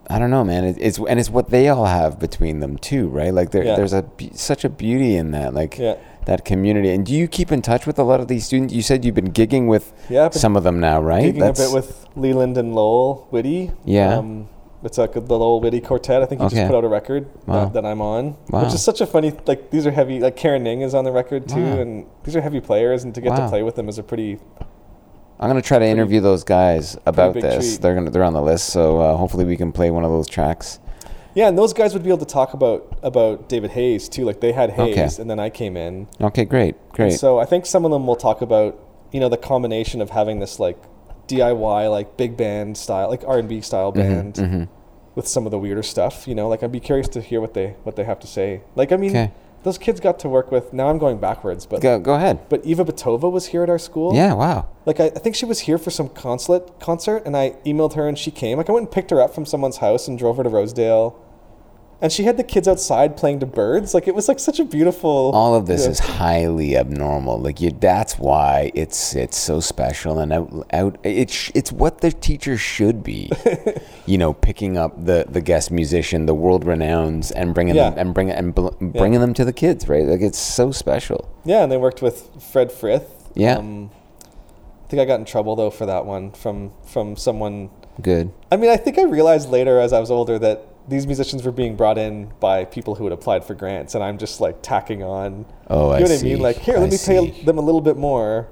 I don't know, man. It, it's and it's what they all have between them too, right? Like there, Yeah. there's a such a beauty in that, like Yeah. that community. And do you keep in touch with a lot of these students? You said you've been gigging with Yeah, some of them now, right? Gigging a bit with Leland and Lowell Whitty. Yeah. Um, it's like the Lowell Whitty Quartet. I think he Okay. just put out a record Wow. that, that I'm on, Wow. which is such a funny. Like these are heavy. Like Karen Ning is on the record too, Wow. and these are heavy players, and to get to play with them is a pretty. I'm gonna try to interview those guys about this. treat. They're gonna they're on the list, so uh, hopefully we can play one of those tracks. Yeah, and those guys would be able to talk about about David Hayes too. Like they had Hayes, Okay. and then I came in. Okay, great, great. So I think some of them will talk about you know the combination of having this like DIY like big band style like R and B style Mm-hmm, band with some of the weirder stuff. You know, like I'd be curious to hear what they what they have to say. Like I mean, Okay. Those kids got to work with. Now I'm going backwards, but go go ahead. but Iva Bittová was here at our school. Yeah, wow. Like I, I think she was here for some consulate concert, and I emailed her and she came. Like I went and picked her up from someone's house and drove her to Rosedale. And she had the kids outside playing to birds. Like it was like such a beautiful. all of this Yeah. is highly abnormal. Like you, that's why it's it's so special and out out. It's it's what the teacher should be. you know, picking up the the guest musician, the world renowns, and bringing them and bring and bl- bringing them to the kids. Right? Like it's so special. Yeah, and they worked with Fred Frith. Yeah. Um, I think I got in trouble though for that one from from someone. Good. I mean, I think I realized later as I was older that these musicians were being brought in by people who had applied for grants, and I'm just like tacking on. Oh, I you know what see. I mean? Like, here, I let me pay them a little bit more.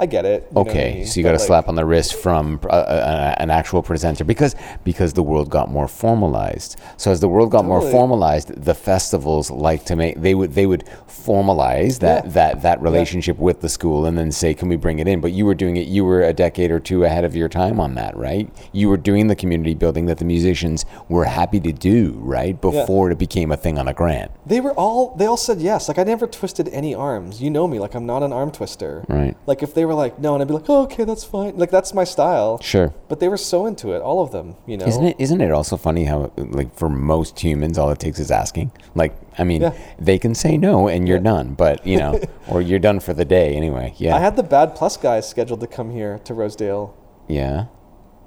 I get it. you know I Okay, mean? so you got a like, slap on the wrist from uh, uh, an actual presenter because because the world got more formalized. So as the world got more formalized, the festivals like to make they would they would formalize that Yeah. that that relationship with the school and then say, "Can we bring it in?" But you were doing it. You were a decade or two ahead of your time on that, right? You were doing the community building that the musicians were happy to do, right? Before it became a thing on a grant, They were all. They all said yes. Like I never twisted any arms. You know me. Like I'm not an arm twister. right? Like if they were like no, and I'd be like, oh, okay, that's fine. Like that's my style. Sure. But they were so into it, all of them. You know. Isn't it? Isn't it also funny how, like, for most humans, all it takes is asking. Like, I mean, Yeah. they can say no, and you're Yeah. done. But you know, or you're done for the day anyway. Yeah. I had the Bad Plus guys scheduled to come here to Rosedale, yeah.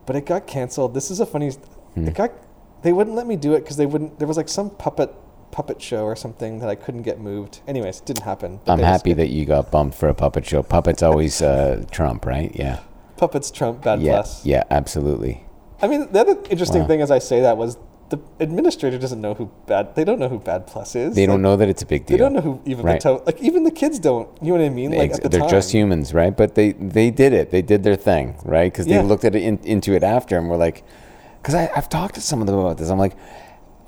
but it got canceled. This is a funny. Hmm. It got. They wouldn't let me do it because they wouldn't. There was like some puppet puppet show or something that I couldn't get moved. Anyways, it didn't happen. I'm happy that you got bumped for a puppet show. Puppets always uh, trump, right? Yeah. puppets trump Bad Yeah. Plus. Yeah. Absolutely. I mean, the other interesting Wow. thing as I say that was the administrator doesn't know who bad. They don't know who Bad Plus is. They don't know that it's a big deal. They don't know who even Right. the to- like even the kids don't. You know what I mean? Like Ex- at the they're time. just humans, right? But they they did it. They did their thing, right? Because Yeah. they looked at it in, into it after, and were like, because I've talked to some of them about this. I'm like,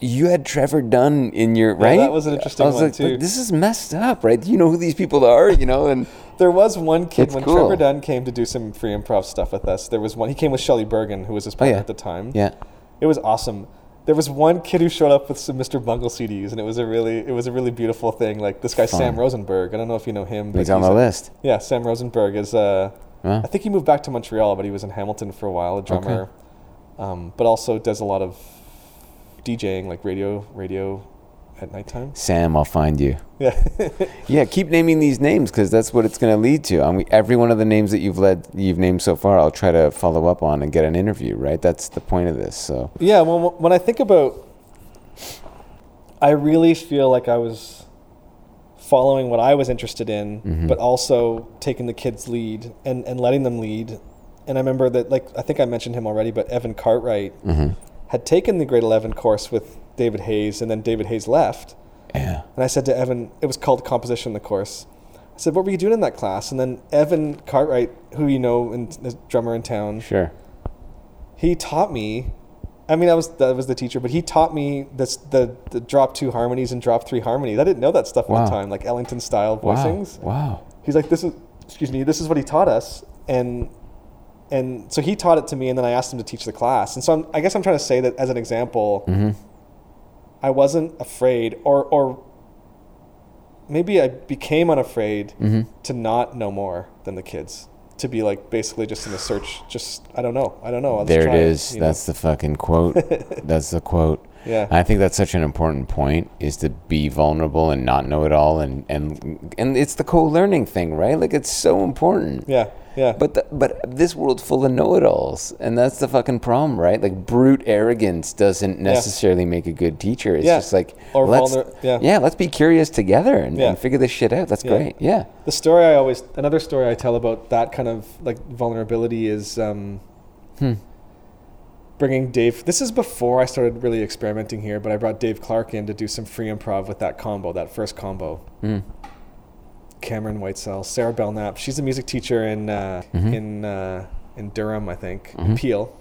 you had Trevor Dunn in your right. that was an interesting I was one, like, too. This is messed up, right? You know who these people are? You know, and There was one kid when cool. Trevor Dunn came to do some free improv stuff with us. There was one. He came with Shelley Burgon, who was his partner Oh, yeah. at the time. yeah, It was awesome. there was one kid who showed up with some Mr. Bungle CDs, and it was a really it was a really beautiful thing. Like this guy Sam Rosenberg. I don't know if you know him. He's but on the a- list. Yeah, Sam Rosenberg is. Uh, Huh? I think he moved back to Montreal, but he was in Hamilton for a while, a drummer. Um, but also does a lot of DJing, like radio, radio at nighttime. Sam, I'll find you. Yeah, Yeah, keep naming these names because that's what it's going to lead to. I mean, every one of the names that you've led, you've named so far, I'll try to follow up on and get an interview. Right? That's the point of this. So yeah. Well, when I think about, I really feel like I was following what I was interested in, mm-hmm. but also taking the kids' lead and and letting them lead. And I remember that, like I think I mentioned him already, but Evan Cartwright mm-hmm. Had taken the grade eleven course with David Hayes, and then David Hayes left. yeah, And I said to Evan, it was called composition, the course. I said, what were you doing in that class? And then Evan Cartwright, who you know, and the drummer in town, sure. he taught me. I mean, I was that was the teacher, but he taught me this the the drop two harmonies and drop three harmonies. I didn't know that stuff at Wow. the time, like Ellington style voicings. Wow. voicings. Wow. He's like, this is, excuse me, this is what he taught us, and and so he taught it to me, and then I asked him to teach the class. And so I'm, I guess I'm trying to say that as an example, Mm-hmm. I wasn't afraid, or or maybe I became unafraid Mm-hmm. to not know more than the kids. To be like basically just in the search, just I don't know, I don't know. I'll There it try is. you know? That's the fucking quote. that's the quote. Yeah. I think that's such an important point is to be vulnerable and not know it all and and and it's the co-learning thing, right? Like it's so important. yeah, yeah. But the, but this world's full of know-it-alls, and that's the fucking problem, right? Like brute arrogance doesn't necessarily make a good teacher. It's Yeah. just like Or let's vulner- yeah. let's be curious together and, Yeah. and figure this shit out. That's Yeah. great. Yeah. The story I always another story I tell about that kind of like vulnerability is um, bringing Dave. This is before I started really experimenting here, but I brought Dave Clark in to do some free improv with that combo, that first combo. Cameron Whitesell, Sarah Belknap. She's a music teacher in uh, in uh, in Durham, I think, in Peel.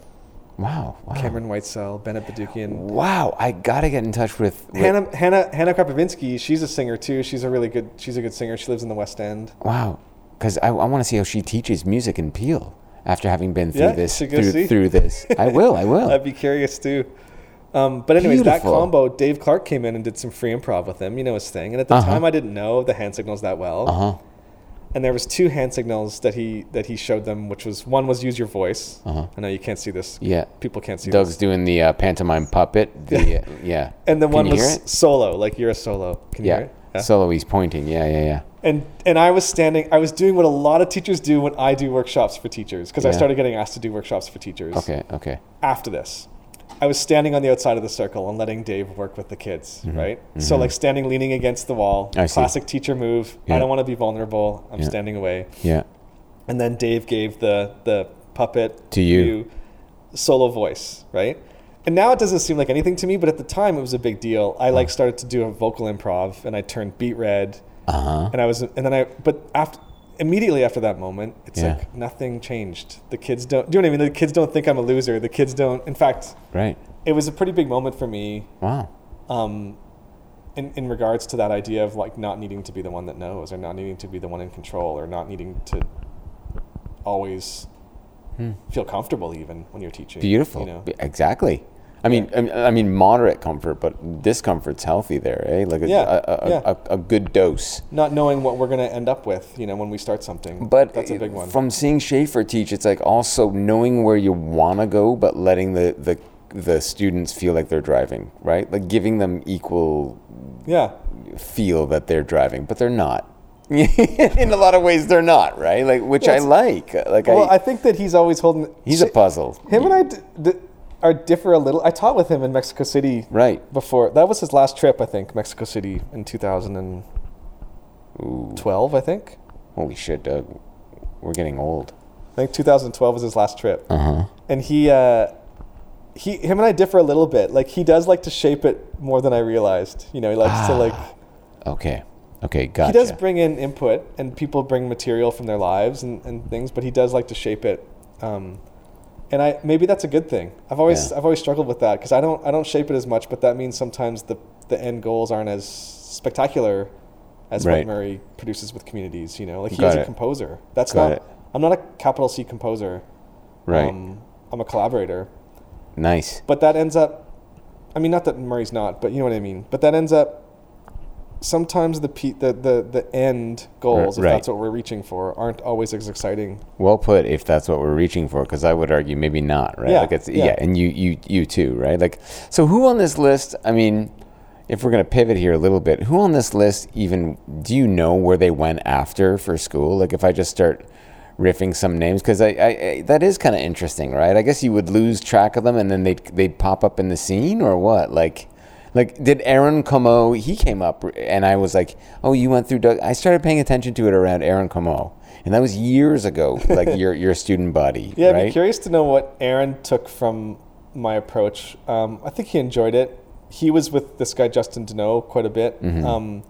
Wow. Wow. Cameron Whitesell, Bennett Bedoukian. Wow. I gotta get in touch with, with Hannah Hannah Hannah Krapovinsky, she's a singer too. She's a really good she's a good singer. She lives in the West End. Wow, because I, I want to see how she teaches music in Peel after having been through Yeah, this through, through this. I will. I will. I'd be curious too. Um, but anyways, Beautiful. that combo, Dave Clark came in and did some free improv with him. You know his thing. And at the Uh-huh. time, I didn't know the hand signals that well. Uh huh. And there was two hand signals that he that he showed them, which was one was use your voice. Uh-huh. I know you can't see this. Yeah. People can't see Doug's this. doing the uh, pantomime puppet. The uh, yeah. And then Can one was solo, like you're a solo. Can you Yeah. hear it? Solo. He's pointing. Yeah. Yeah. Yeah. And and I was standing. I was doing what a lot of teachers do when I do workshops for teachers, because I started getting asked to do workshops for teachers. Okay. Okay. after this, I was standing on the outside of the circle and letting Dave work with the kids, right? So like standing leaning against the wall, Mm-hmm. I see. classic teacher move. Yeah. I don't want to be vulnerable. I'm Yeah. standing away. Yeah. And then Dave gave the the puppet To you. solo voice, right? And now it doesn't seem like anything to me, but at the time it was a big deal. I like started to do a vocal improv and I turned beat red Uh huh. and I was and then I but after immediately after that moment, it's Yeah. like nothing changed. The kids don't do you know what I mean? The kids don't think I'm a loser. The kids don't in fact Right. it was a pretty big moment for me Wow. um, in, in regards to that idea of like not needing to be the one that knows or not needing to be the one in control or not needing to always feel comfortable even when you're teaching Hmm. Beautiful. you know? Exactly. I mean, I mean- I mean, moderate comfort, but discomfort's healthy there, eh? Like a, Yeah, a, a, yeah. a, a good dose. not knowing what we're going to end up with you know when we start something But that's a big one From seeing Schafer teach, it's like also knowing where you want to go, but letting the, the the students feel like they're driving, right? Like giving them equal yeah feel that they're driving, but they're not. In a lot of ways, they're not, right? Like which I like. Like well I, I think that he's always holding he's a puzzle. him and I d- d- are differ a little I taught with him in Mexico City Right. before that was his last trip I think Mexico City in 2012 Ooh, I think holy shit, Doug. We're getting old. I think 2012 was his last trip Uh huh. and he uh he him and I differ a little bit like he does like to shape it more than I realized you know he likes to Ah, like Okay. Okay. Gotcha. he does bring in input and people bring material from their lives and, and things but he does like to shape it um, and I maybe that's a good thing I've always Yeah. I've always struggled with that because I don't I don't shape it as much but that means sometimes the the end goals aren't as spectacular as Right. what Murray produces with communities you know like he Got is a composer that's Got not it. I'm not a capital C composer right. um, I'm a collaborator nice. but that ends up I mean, not that Murray's not, but you know what I mean. But that ends up sometimes the pe- the, the the end goals, if that's what we're reaching for, aren't always as exciting. Well put, if that's what we're reaching for, because I would argue maybe not, right? Yeah, Like it's yeah. yeah. and you you you too, right? Like, so who on this list? I mean, if we're gonna pivot here a little bit, who on this list even do you know where they went after for school? Like, if I just start riffing some names, because I, I, I that is kind of interesting, right? I guess you would lose track of them, and then they'd they'd pop up in the scene, or what? Like. Like, did Aaron Como? He came up, and I was like, "Oh, you went through." Doug. I started paying attention to it around Aaron Como, and that was years ago. Like your your student body, Yeah, I'd be curious to know what Aaron took from my approach. Um, I think he enjoyed it. He was with this guy Justin Deneau quite a bit. Mm-hmm. Um,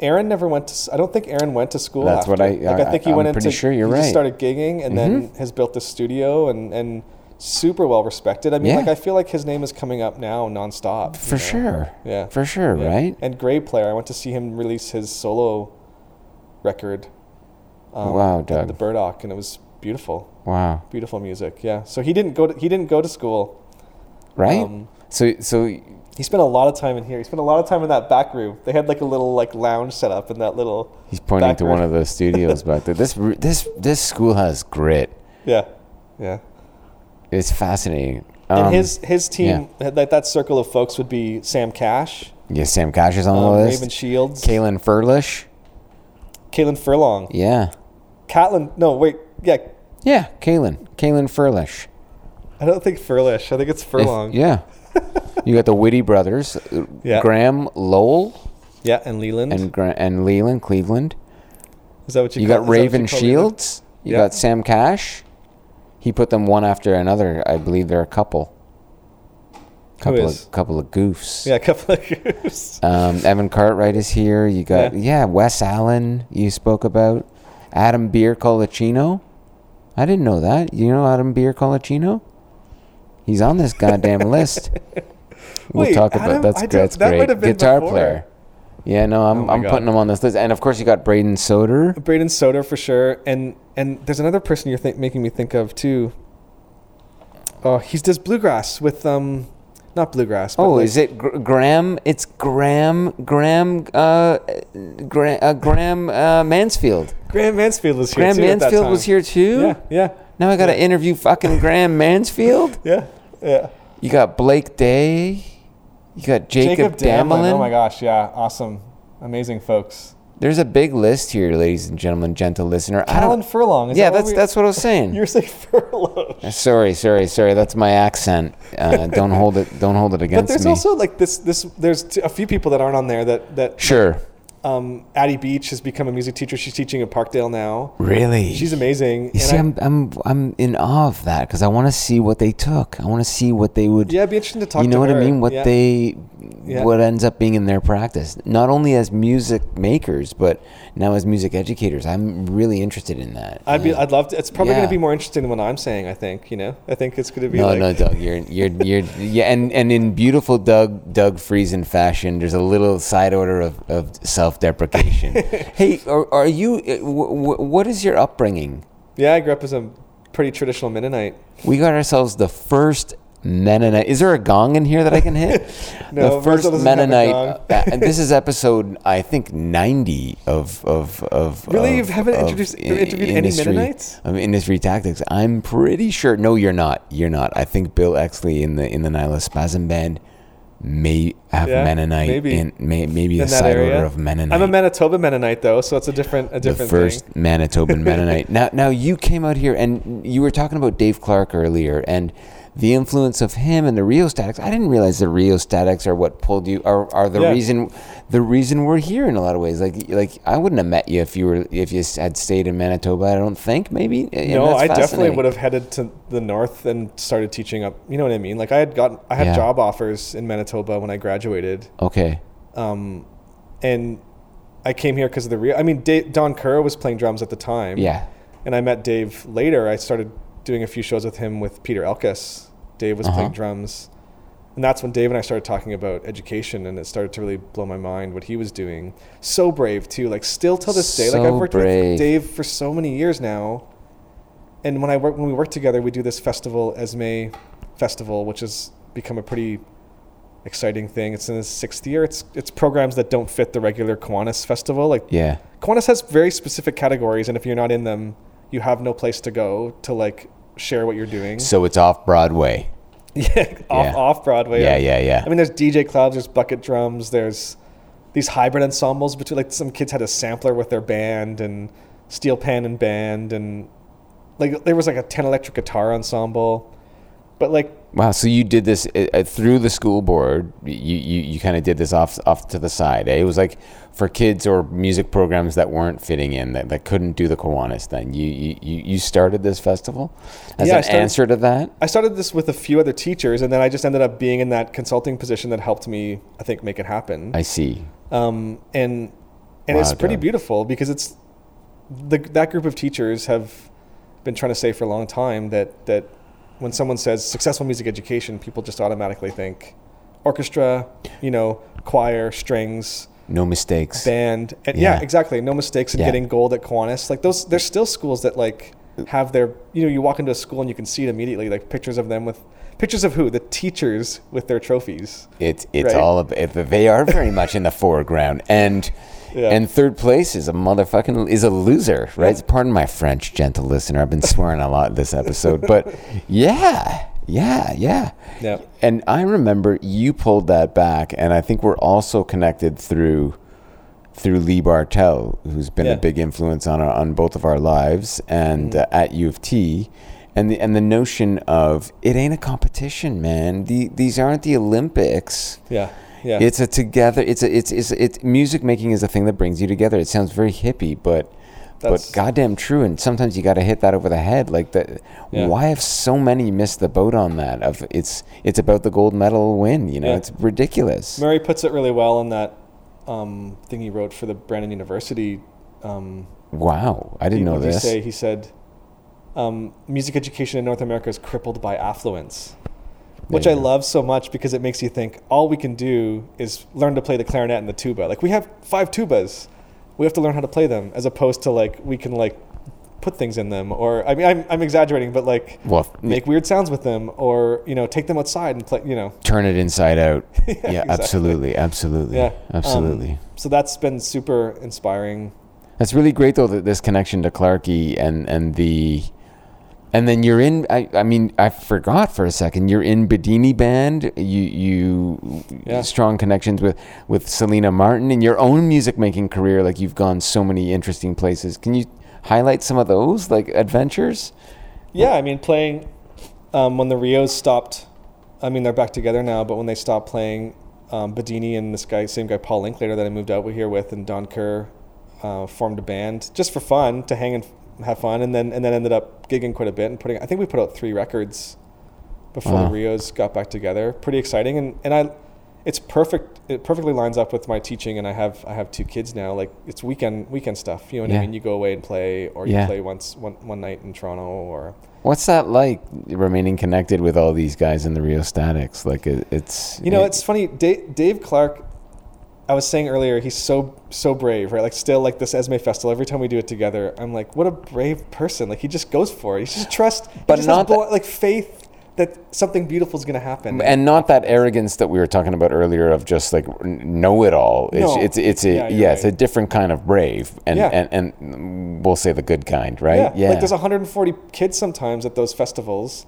Aaron never went to. I don't think Aaron went to school. That's what. I- like. I I- think he I'm went pretty into. sure you're he right. Mm-hmm. started gigging and then has built a studio and and super well respected. I mean, Yeah. like I feel like his name is coming up now nonstop. you For know? sure. Yeah. For sure, Yeah. right? And Grey Player, I went to see him release his solo record. um, Wow, Doug. The Burdock, and it was beautiful, Wow. beautiful music. Yeah. So he didn't go. To, he didn't go to school. Right? Um, so so He spent a lot of time in here. He spent a lot of time in that back room. They had like a little like lounge set up in that little. he's pointing to room. one of the studios back there. This this this school has grit. Yeah, yeah. It's fascinating. And Um, his his team, like that circle of folks, would be Sam Cash, yeah, Sam Cash is on um, the list. Raven Shields, Kalen Furlish. Kalen Furlong, Yeah. Catlin. No, wait, yeah. Yeah, Kalen. Kalen Furlish. I don't think Furlish. I think it's If- Furlong. yeah. you got the Whitty brothers, uh, Yeah. Graham Lowell yeah, and Leland. and Gra- and Leland Cleveland. is that what you? Got? You got that Raven you call Leland? Shields. You Yeah. got Sam Cash. He put them one after another. I believe they're a couple. Couple of couple of goofs. Yeah, a couple of goofs. Um, Evan Cartwright is here. You got yeah. Yeah. Wes Allen. You spoke about Adam Beer Colicino. I didn't know that. You know Adam Beer Colicino? He's on this goddamn list. We'll Wait, talk about Adam- that's. That's that great. Guitar before. player. Yeah, no, I'm Oh I'm God. putting him on this list, and of course you got Braden Soder. Braden Soder for sure, and and there's another person you're think, making me think of too. Oh, he does bluegrass with um, not bluegrass. But Oh, like- is it Gr- Graham? It's Graham Graham uh, Graham, uh, Graham uh, Mansfield. Graham Mansfield was here Graham too. Mansfield was here too. Yeah, yeah, Now I got to interview fucking Graham Mansfield. yeah, yeah. You got Blake Day. You got Jacob, Damelin. Oh my gosh, yeah, awesome, amazing folks. There's a big list here, ladies and gentlemen, gentle listener. Alan. Furlong. Is Yeah, that that's we- that's what I was saying. You're saying furlong. Sorry, sorry, sorry. That's my accent. Uh, don't hold it. Don't hold it against me. But there's me. also like this. This there's t- a few people that aren't on there. That that sure. Um, Addie Beach has become a music teacher. She's teaching at Parkdale now. Really. She's amazing. You and see, I- I'm I'm I'm in awe of that because I want to see what they took. I want to see what they would. yeah, it'd be interesting to talk. you know what I mean? What Yeah. they, Yeah. what ends up being in their practice, not only as music makers, but now as music educators. I'm really interested in that. I'd be. Uh, I'd love to. It's probably yeah. going to be more interesting than what I'm saying. I think. You know. I think it's going to be no, like. no, Doug, you're you're you're yeah, and and in beautiful Doug Doug Friesen fashion, there's a little side order of, of self-deprecation. hey, are, are you? uh, W- w- what is your upbringing? Yeah, I grew up as a pretty traditional Mennonite. We got ourselves the first Mennonite. Is there a gong in here that I can hit? No, the first Russell doesn't have a Mennonite. uh, and this is episode, I think, ninety of of of. Really? of- You haven't introduced- i- interviewed any Mennonites? Of industry tactics. I'm pretty sure. No, you're not. You're not. I think Bill Exley in the in the Nihilist Spasm band may have Yeah, Mennonite maybe. in may, maybe a in that side area. order of Mennonite. I'm a Manitoba Mennonite though, so it's a different a different the first thing. Manitoban Mennonite. Now, now you came out here and you were talking about Dave Clark earlier and the influence of him and the rheostatics. I didn't realize the rheostatics are what pulled you are, are the Yeah. reason the reason we're here in a lot of ways. Like like I wouldn't have met you if you were if you had stayed in Manitoba. I don't think maybe. No, I definitely would have headed to the north and started teaching up. You know what I mean? Like I had got I had Yeah. job offers in Manitoba when I graduated, Okay. um, and I came here because of the real. I mean, Dave, Don Kerr was playing drums at the time. Yeah. and I met Dave later. I started doing a few shows with him with Peter Elkas. Dave was Uh-huh. playing drums, and that's when Dave and I started talking about education, and it started to really blow my mind what he was doing. So brave too, like still till this day. Like I've worked brave. with Dave for so many years now, and when I work when we work together, we do this festival Esme Festival, which has become a pretty exciting thing. It's in its sixth year. It's it's programs that don't fit the regular Kiwanis festival. Like Yeah. Kiwanis has very specific categories, and if you're not in them, you have no place to go to like share what you're doing. So it's off Broadway. yeah, off Yeah. off Broadway. Yeah, yeah, yeah. I mean, there's DJ clubs, there's bucket drums, there's these hybrid ensembles between like some kids had a sampler with their band and steel pan and band and like there was like a 10 electric guitar ensemble. But like Wow. So you did this uh, uh, through the school board. You you, you kind of did this off off to the side. Eh? It was like for kids or music programs that weren't fitting in that, that couldn't do the Kiwanis. Then you you you started this festival as Yeah, an started- answer to that. I started this with a few other teachers and then I just ended up being in that consulting position that helped me I think make it happen. I see. um, and and Wow, it's pretty Doug. beautiful because it's the that group of teachers have been trying to say for a long time that that when someone says successful music education, people just automatically think orchestra, you know, choir, strings, No mistakes. band, and yeah, Yeah. exactly, no mistakes in Yeah. getting gold at Kiwanis. Like those, there's still schools that like have their, you know, you walk into a school and you can see it immediately, like pictures of them with pictures of who the teachers with their trophies. It's it's Right? all about they are very much in the foreground and Yeah. and third place is a motherfucking is a loser, right? Pardon my French, gentle listener. I've been swearing a lot this episode, but yeah, yeah, yeah. Yeah. And I remember you pulled that back, and I think we're also connected through through Lee Bartel, who's been Yeah. a big influence on our, on both of our lives, and Mm-hmm. uh, at U of T, and the and the notion of it ain't a competition, man. The, these aren't the Olympics. Yeah, yeah. It's a together. It's a it's it's it's music making is a thing that brings you together. It sounds very hippie, but. That's- but goddamn true, and sometimes you got to hit that over the head. Like that, Yeah. why have so many missed the boat on that? Of it's it's about the gold medal win. You know, Yeah. it's ridiculous. Murray puts it really well in that um, thing he wrote for the Brandon University. Um, Wow, I didn't he- know did he this. say? He said, um, "Music education in North America is crippled by affluence," which There I love so much because it makes you think all we can do is learn to play the clarinet and the tuba. Like we have five tubas, we have to learn how to play them, as opposed to like we can like put things in them, or I mean I'm, I'm exaggerating, but like Well, make weird sounds with them, or you know take them outside and play. You know, turn it inside out. yeah, exactly. absolutely, absolutely, yeah, um, absolutely. so that's been super inspiring. That's really great though. That this connection to Clarkey and and the. And then you're in. I, I mean, I forgot for a second. You're in Bidini band. You you Yeah. strong connections with with Selena Martin in your own music making career. Like you've gone so many interesting places. Can you highlight some of those like adventures? Yeah, I mean, playing um, when the Rheos stopped. I mean, they're back together now, but when they stopped playing, um, Bidini and this guy, same guy Paul Linklater that I moved out with here with, and Don Kerr uh, formed a band just for fun to hang and have fun, and then and then ended up gigging quite a bit and putting. I think we put out three records before Wow. the Rheos got back together. Pretty exciting, and and I. It's perfect. It perfectly lines up with my teaching, and I have I have two kids now. Like it's weekend weekend stuff. You know what Yeah. I mean? You go away and play, or you Yeah. play once one one night in Toronto, or What's that like? Remaining connected with all these guys in the Rheostatics. Like it, it's You know, it- it's funny. Dave, Dave Clark, I was saying earlier, he's so so brave, right? Like still like this Esme festival. Every time we do it together, I'm like, what a brave person. Like he just goes for it. He just trusts. But just not has that- blo- like faith that something beautiful is going to happen. and not that arrogance that we were talking about earlier of just like know it all. It's No. it's it's a Yeah, yeah, you're it's a different kind of brave, and Yeah. and and we'll say the good kind, right? yeah, like there's 140 kids sometimes at those festivals.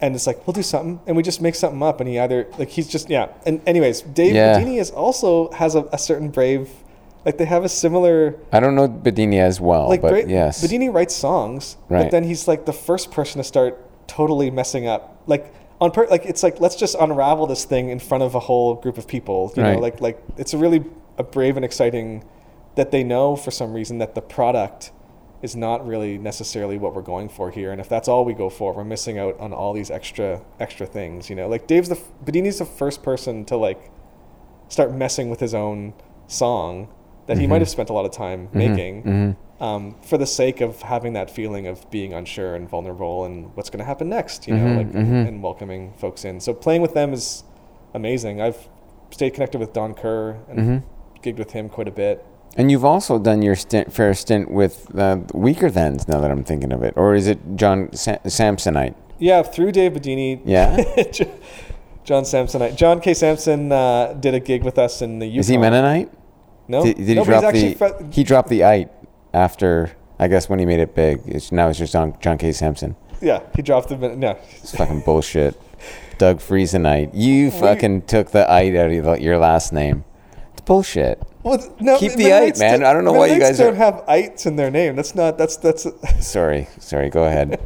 And it's like we'll do something, and we just make something up. And he either like he's just yeah. And anyways, Dave Yeah. Bidini is also has a, a certain brave, like they have a similar I don't know Bidini as well, like but great, yes, Bidini writes songs, Right. but then he's like the first person to start totally messing up. Like on per- like it's like let's just unravel this thing in front of a whole group of people. You know, like like it's a really a brave and exciting that they know for some reason that the product is not really necessarily what we're going for here. And if that's all we go for, we're missing out on all these extra extra things. You know, like Dave's the Bidini's the first person to like start messing with his own song that he mm-hmm. might have spent a lot of time mm-hmm. making mm-hmm. um, for the sake of having that feeling of being unsure and vulnerable and what's going to happen next, you know, like and welcoming folks in. So playing with them is amazing. I've stayed connected with Don Kerr and gigged with him quite a bit. And you've also done your stint, fair stint with uh, Weakerthans. Now that I'm thinking of it, or is it John Sa- Samsonite? Yeah, through Dave Bidini. Yeah? John Samsonite. John K. Samson uh, did a gig with us in the Yukon. Is he Mennonite? No, Did, did he no, drop actually the? he dropped the ite after. I guess when he made it big. It's, now it's just John, John K. Samson. yeah, he dropped the. No, It's fucking bullshit. Doug Friesenite. You fucking took the ite out of your last name. Bullshit. well, no. Keep the Mennonites ite, man. I don't know why you guys don't have ites in their name. That's not. That's that's. Sorry, sorry. Go ahead.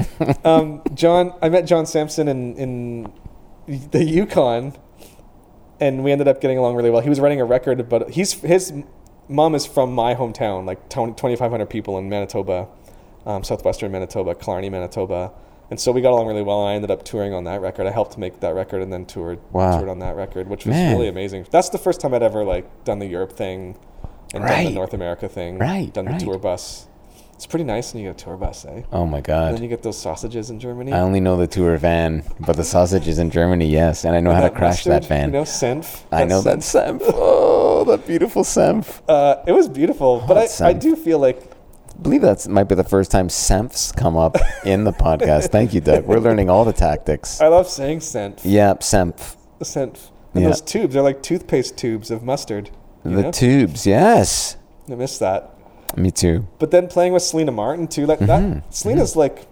um, John, I met John Samson in in the Yukon, and we ended up getting along really well. He was writing a record, but he's his mom is from my hometown, like twenty five hundred people in Manitoba, um, southwestern Manitoba, Killarney, Manitoba, and so we got along really well. And I ended up touring on that record. I helped make that record, and then toured Wow. toured on that record, which was Man. really amazing. That's the first time I'd ever like done the Europe thing, and done the North America thing, Right, Done right. the tour bus. It's pretty nice when you get a tour bus, eh? Oh my god! And then you get those sausages in Germany. I only know the tour van, but the sausages in Germany, yes, and I know how to crash that van. You know, Senf. I know that Senf. Oh, that beautiful Senf. Uh, it was beautiful, but Hot I, I do feel like I believe that might be the first time Senfs come up in the podcast. Thank you, Doug. We're learning all the tactics. I love saying Senf. Yep, Senf. Senf. And Yeah. those tubes, they're like toothpaste tubes of mustard. The know? tubes, yes. I miss that. Me too. But then playing with Selina Martin too, like Mm-hmm. that. Selina's like,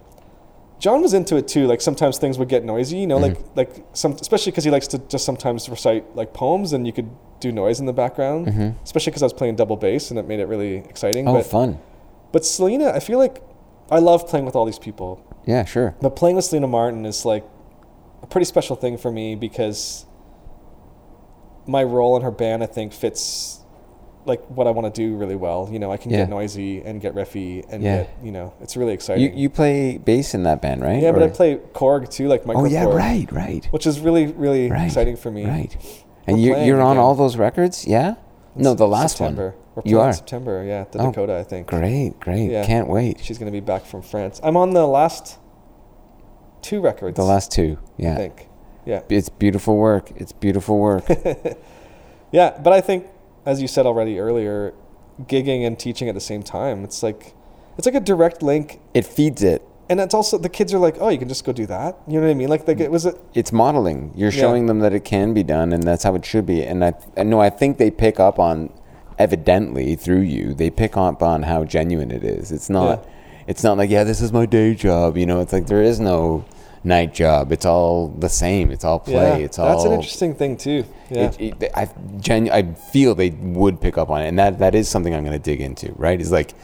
John was into it too. Like sometimes things would get noisy, you know, Mm-hmm. like like some, especially because he likes to just sometimes recite like poems, and you could do noise in the background. Especially because I was playing double bass, and it made it really exciting. Mm-hmm. Oh, but fun. But Selina, I feel like I love playing with all these people. Yeah, sure. But playing with Selina Martin is like a pretty special thing for me because my role in her band, I think, fits like what I want to do really well. You know, I can Yeah. get noisy and get riffy and Yeah. get, you know, it's really exciting. you play bass in that band, right? yeah, but I play Korg too, like micro Oh yeah, Korg, right, right, which is really, really right. exciting for me. Right. We're And you, you're on again. all those records, yeah? no, the last September. We're. You are. September, yeah, the Oh, Dakota, I think. Great, great. Yeah. Can't wait. She's going to be back from France. I'm on the last two records. The last two, yeah. I think. Yeah. It's beautiful work. It's beautiful work. Yeah, but I think, as you said already earlier, gigging and teaching at the same time, it's like it's like a direct link, it feeds it. and it's also the kids are like, oh, you can just go do that. You know what I mean? Like, like it was a It's modeling. You're Yeah. showing them that it can be done, and that's how it should be. And I, I know I think they pick up on, evidently through you, they pick up on how genuine it is. It's not, Yeah. it's not like yeah, this is my day job. You know, it's like there is no night job. It's all the same. It's all play. yeah. it's all. That's an interesting thing too. Yeah. It, it, I, genu- I feel they would pick up on it, and that, that is something I'm going to dig into. Right? Is like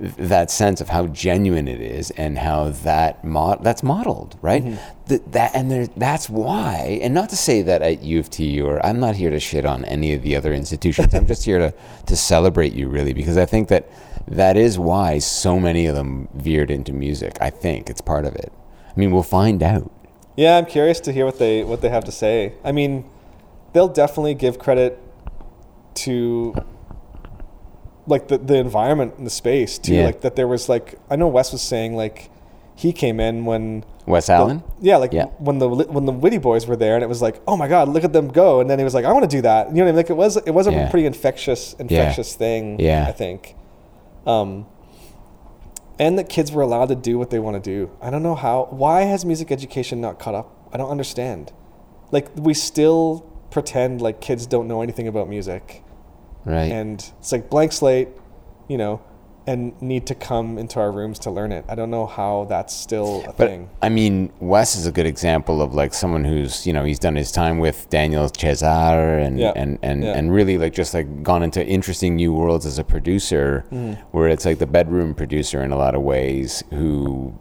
that sense of how genuine it is, and how that mod- that's modeled. Right? Mm-hmm. Th- that and there, that's why. And not to say that at U of T or I'm not here to shit on any of the other institutions. I'm just here to to celebrate you, really, because I think that that is why so many of them veered into music. I think it's part of it. I mean, we'll find out. Yeah, I'm curious to hear what they what they have to say. I mean, they'll definitely give credit to like the the environment and the space too. Yeah. Like that there was like I know Wes was saying like he came in when Wes the- Allen. yeah, like Yeah. when the when the Whitty Boys were there, and it was like, oh my God, look at them go! And then he was like, I want to do that. You know what I mean? Like it was it was a Yeah. pretty infectious infectious thing. Yeah. I think. Um, and that kids were allowed to do what they want to do. I don't know how. Why has music education not caught up? I don't understand. Like we still pretend like kids don't know anything about music, Right. and it's like blank slate, you know, and need to come into our rooms to learn it. I don't know how that's still a But thing. I mean, Wes is a good example of like someone who's you know he's done his time with Daniel Caesar and Yeah. and and, Yeah. and really like just like gone into interesting new worlds as a producer, Mm-hmm. where it's like the bedroom producer in a lot of ways who.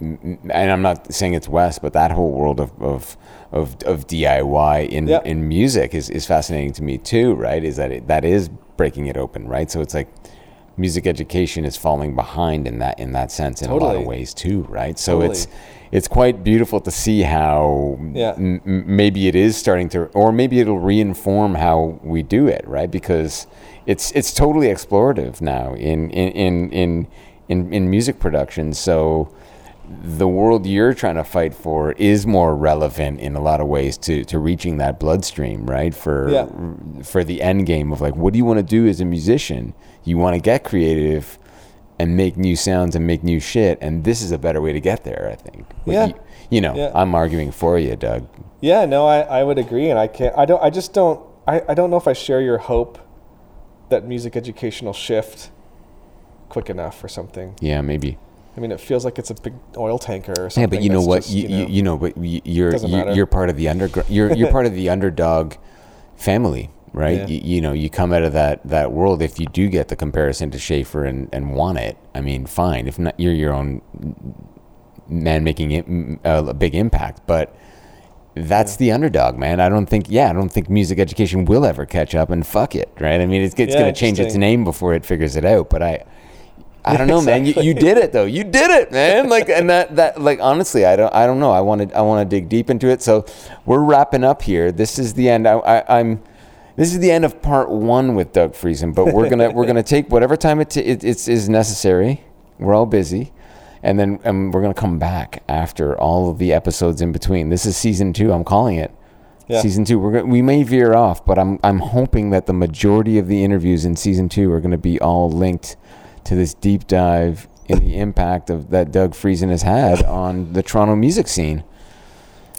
And I'm not saying it's West, but that whole world of of of, of DIY in Yeah. in music is, is fascinating to me too. Right? Is that it, that is breaking it open, right? So it's like music education is falling behind in that in that sense in a lot of ways too, right? So Totally. it's it's quite beautiful to see how Yeah. m- m- maybe it is starting to, or maybe it'll reinform how we do it, right? Because it's it's totally explorative now in in in in in, in music production. So the world you're trying to fight for is more relevant in a lot of ways to, to reaching that bloodstream, right? For Yeah. for the end game of like, what do you want to do as a musician? You want to get creative and make new sounds and make new shit, and this is a better way to get there. I think. Yeah. You, you know, Yeah. I'm arguing for you, Doug. Yeah, no, I, I would agree, and I can't. I don't. I just don't. I, I don't know if I share your hope that music education will shift quick enough or something. Yeah, maybe. I mean, it feels like it's a big oil tanker or something. Yeah, but you know what? just, you, you, you know, but you're you, you're part of the underground. You're you're part of the underdog family, right? Yeah. You, you know, you come out of that that world. If you do get the comparison to Schafer and and want it, I mean, fine. If not, you're your own man making it mm, a big impact, but. That's the underdog, man. I don't think, yeah, I don't think music education will ever catch up and fuck it, right? I mean, it's, it's Yeah, going to change its name before it figures it out, but I, I don't know, man. You, you did it though. You did it, man. Like and that that like honestly, I don't I don't know. I want to I want to dig deep into it. So we're wrapping up here. This is the end. I, I I'm. This is the end of part one with Doug Friesen, but we're gonna we're gonna take whatever time it, t- it it's is necessary. We're all busy, and then um, we're gonna come back after all of the episodes in between. This is season two. I'm calling it. Yeah. Season two, we're gonna, we may veer off, but I'm I'm hoping that the majority of the interviews in season two are going to be all linked to this deep dive in the impact of that Doug Friesen has had on the Toronto music scene.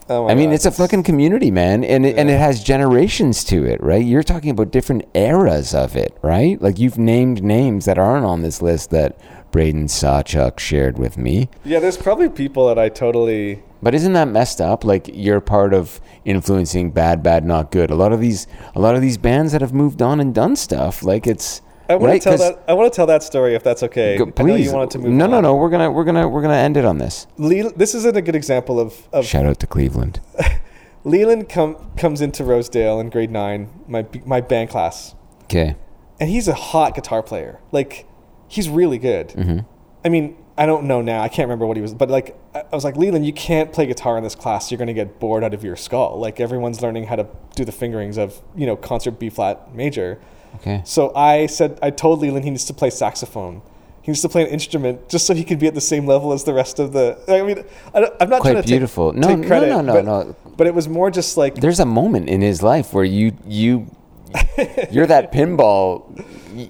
Oh I mean, God, it's a fucking community, man, and it, and it has generations to it, right? You're talking about different eras of it, right? Like you've named names that aren't on this list that Braden Sawchuk shared with me. Yeah, there's probably people that I totally. But isn't that messed up? Like you're part of influencing bad, bad, not good. A lot of these, a lot of these bands that have moved on and done stuff, like it's. I want right? to tell that. I want to tell that story if that's okay. Go- please. you wanted to move. no, no, on. no. We're gonna, we're gonna, we're gonna end it on this. Le- this isn't a good example of, of Shout out to Cleveland. Leland come, comes into Rosedale in grade nine, my my band class, Okay. and he's a hot guitar player. Like, he's really good. Mm-hmm. I mean, I don't know now. I can't remember what he was, but like, I I was like, Leland, you can't play guitar in this class. You're gonna get bored out of your skull. Like, everyone's learning how to do the fingerings of you know concert B flat major. Okay. So I said, I told Leland he needs to play saxophone. He needs to play an instrument just so he could be at the same level as the rest of the. I mean, I I'm not Quite trying to beautiful. Take, No, take no, credit, no, no, but, no. But it was more just like There's a moment in his life where you, you, you're that pinball.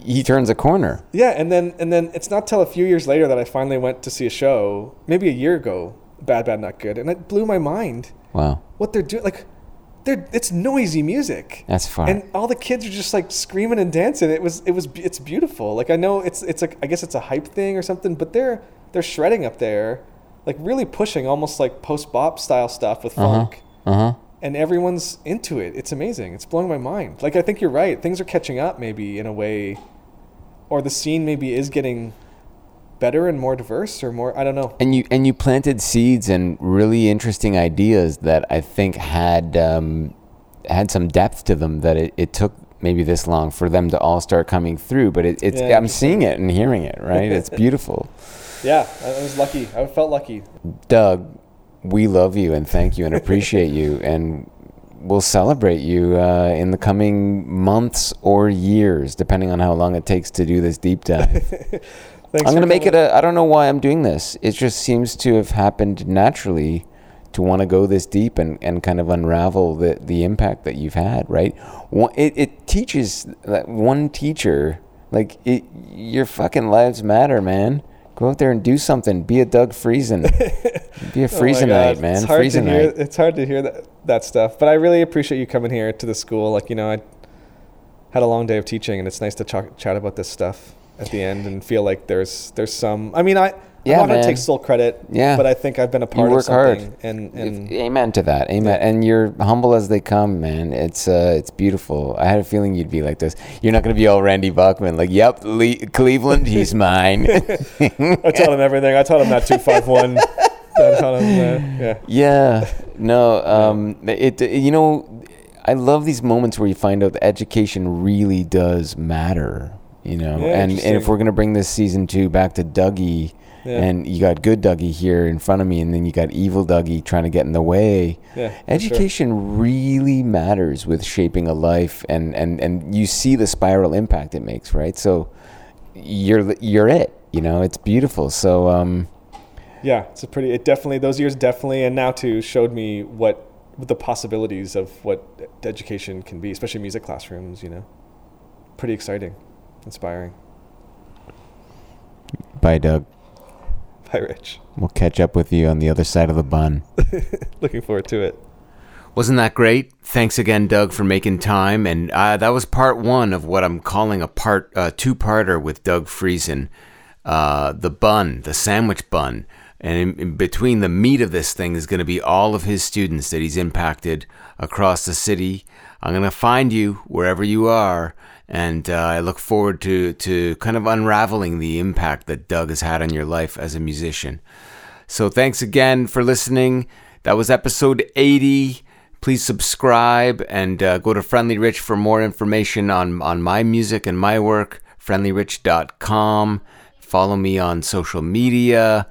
He turns a corner. Yeah, and then and then it's not till a few years later that I finally went to see a show, maybe a year ago, Bad Bad Not Good, and it blew my mind Wow. what they're doing. Like, they're it's noisy music. That's fun. And all the kids are just like screaming and dancing. It was it was it's beautiful. Like I know it's it's like I guess it's a hype thing or something, but they're they're shredding up there, like really pushing almost like post bop style stuff with funk. Uh huh. And everyone's into it. It's amazing. It's blowing my mind. Like I think you're right. Things are catching up maybe in a way or the scene maybe is getting better and more diverse or more I don't know. and you and you planted seeds and really interesting ideas that I think had um, had some depth to them that it, it took maybe this long for them to all start coming through but it, it's Yeah, I'm seeing it and hearing it right it's beautiful Yeah, I I was lucky. I felt lucky. Doug we love you and thank you and appreciate you and we'll celebrate you uh, in the coming months or years depending on how long it takes to do this deep dive Thanks I'm gonna make it a. I don't know why I'm doing this. It just seems to have happened naturally to want to go this deep and, and kind of unravel the, the impact that you've had. Right? It it teaches that one teacher like it, your fucking lives matter, man. Go out there and do something. Be a Doug Friesen. Be a Oh Friesenite, God. man. It's hard to hear. It's hard to hear that that stuff. But I really appreciate you coming here to the school. Like you know, I had a long day of teaching, and it's nice to ch- chat about this stuff at the end and feel like there's there's some. I mean, I Yeah, I'm not gonna take sole credit. Yeah. but I think I've been a You part work of something. hard. And and Amen to that. Amen. And you're humble as they come, man. It's uh, it's beautiful. I had a feeling you'd be like this. You're not going to be all Randy Bachman, like, "Yep, Le- Cleveland, he's mine." I taught him everything. I taught him that two five one. I taught him. Uh, yeah. yeah. No. Um. It. You know, I love these moments where you find out that education really does matter. You know, Yeah, and and if we're gonna bring this season two back to Dougie. Yeah. And you got good Dougie here in front of me, and then you got evil Dougie trying to get in the way. Yeah, for sure. Education really matters with shaping a life, and, and, and you see the spiral impact it makes, right? So you're you're it, you know. It's beautiful. So um, Yeah, it's a pretty. It definitely those years definitely, and now too showed me what, what the possibilities of what education can be, especially music classrooms. You know, pretty exciting, inspiring. bye, Doug. Bye, Rich. We'll catch up with you on the other side of the bun. Looking forward to it. Wasn't that great? Thanks again, Doug, for making time. And uh, that was part one of what I'm calling a part uh, two-parter with Doug Friesen. Uh, the bun, the sandwich bun. And in, in between the meat of this thing is going to be all of his students that he's impacted across the city. I'm going to find you wherever you are. And uh, I look forward to, to kind of unraveling the impact that Doug has had on your life as a musician. So thanks again for listening. That was episode 80. Please subscribe and uh, go to Friendly Rich for more information on, on my music and my work. FriendlyRich.com. Follow me on social media.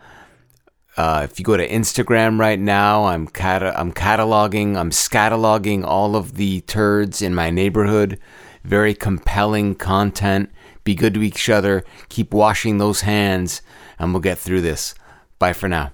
Uh, if you go to Instagram right now, I'm cata- I'm cataloging, I'm scataloguing all of the turds in my neighborhood. Very compelling content. Be good to each other. Keep washing those hands, and we'll get through this. Bye for now.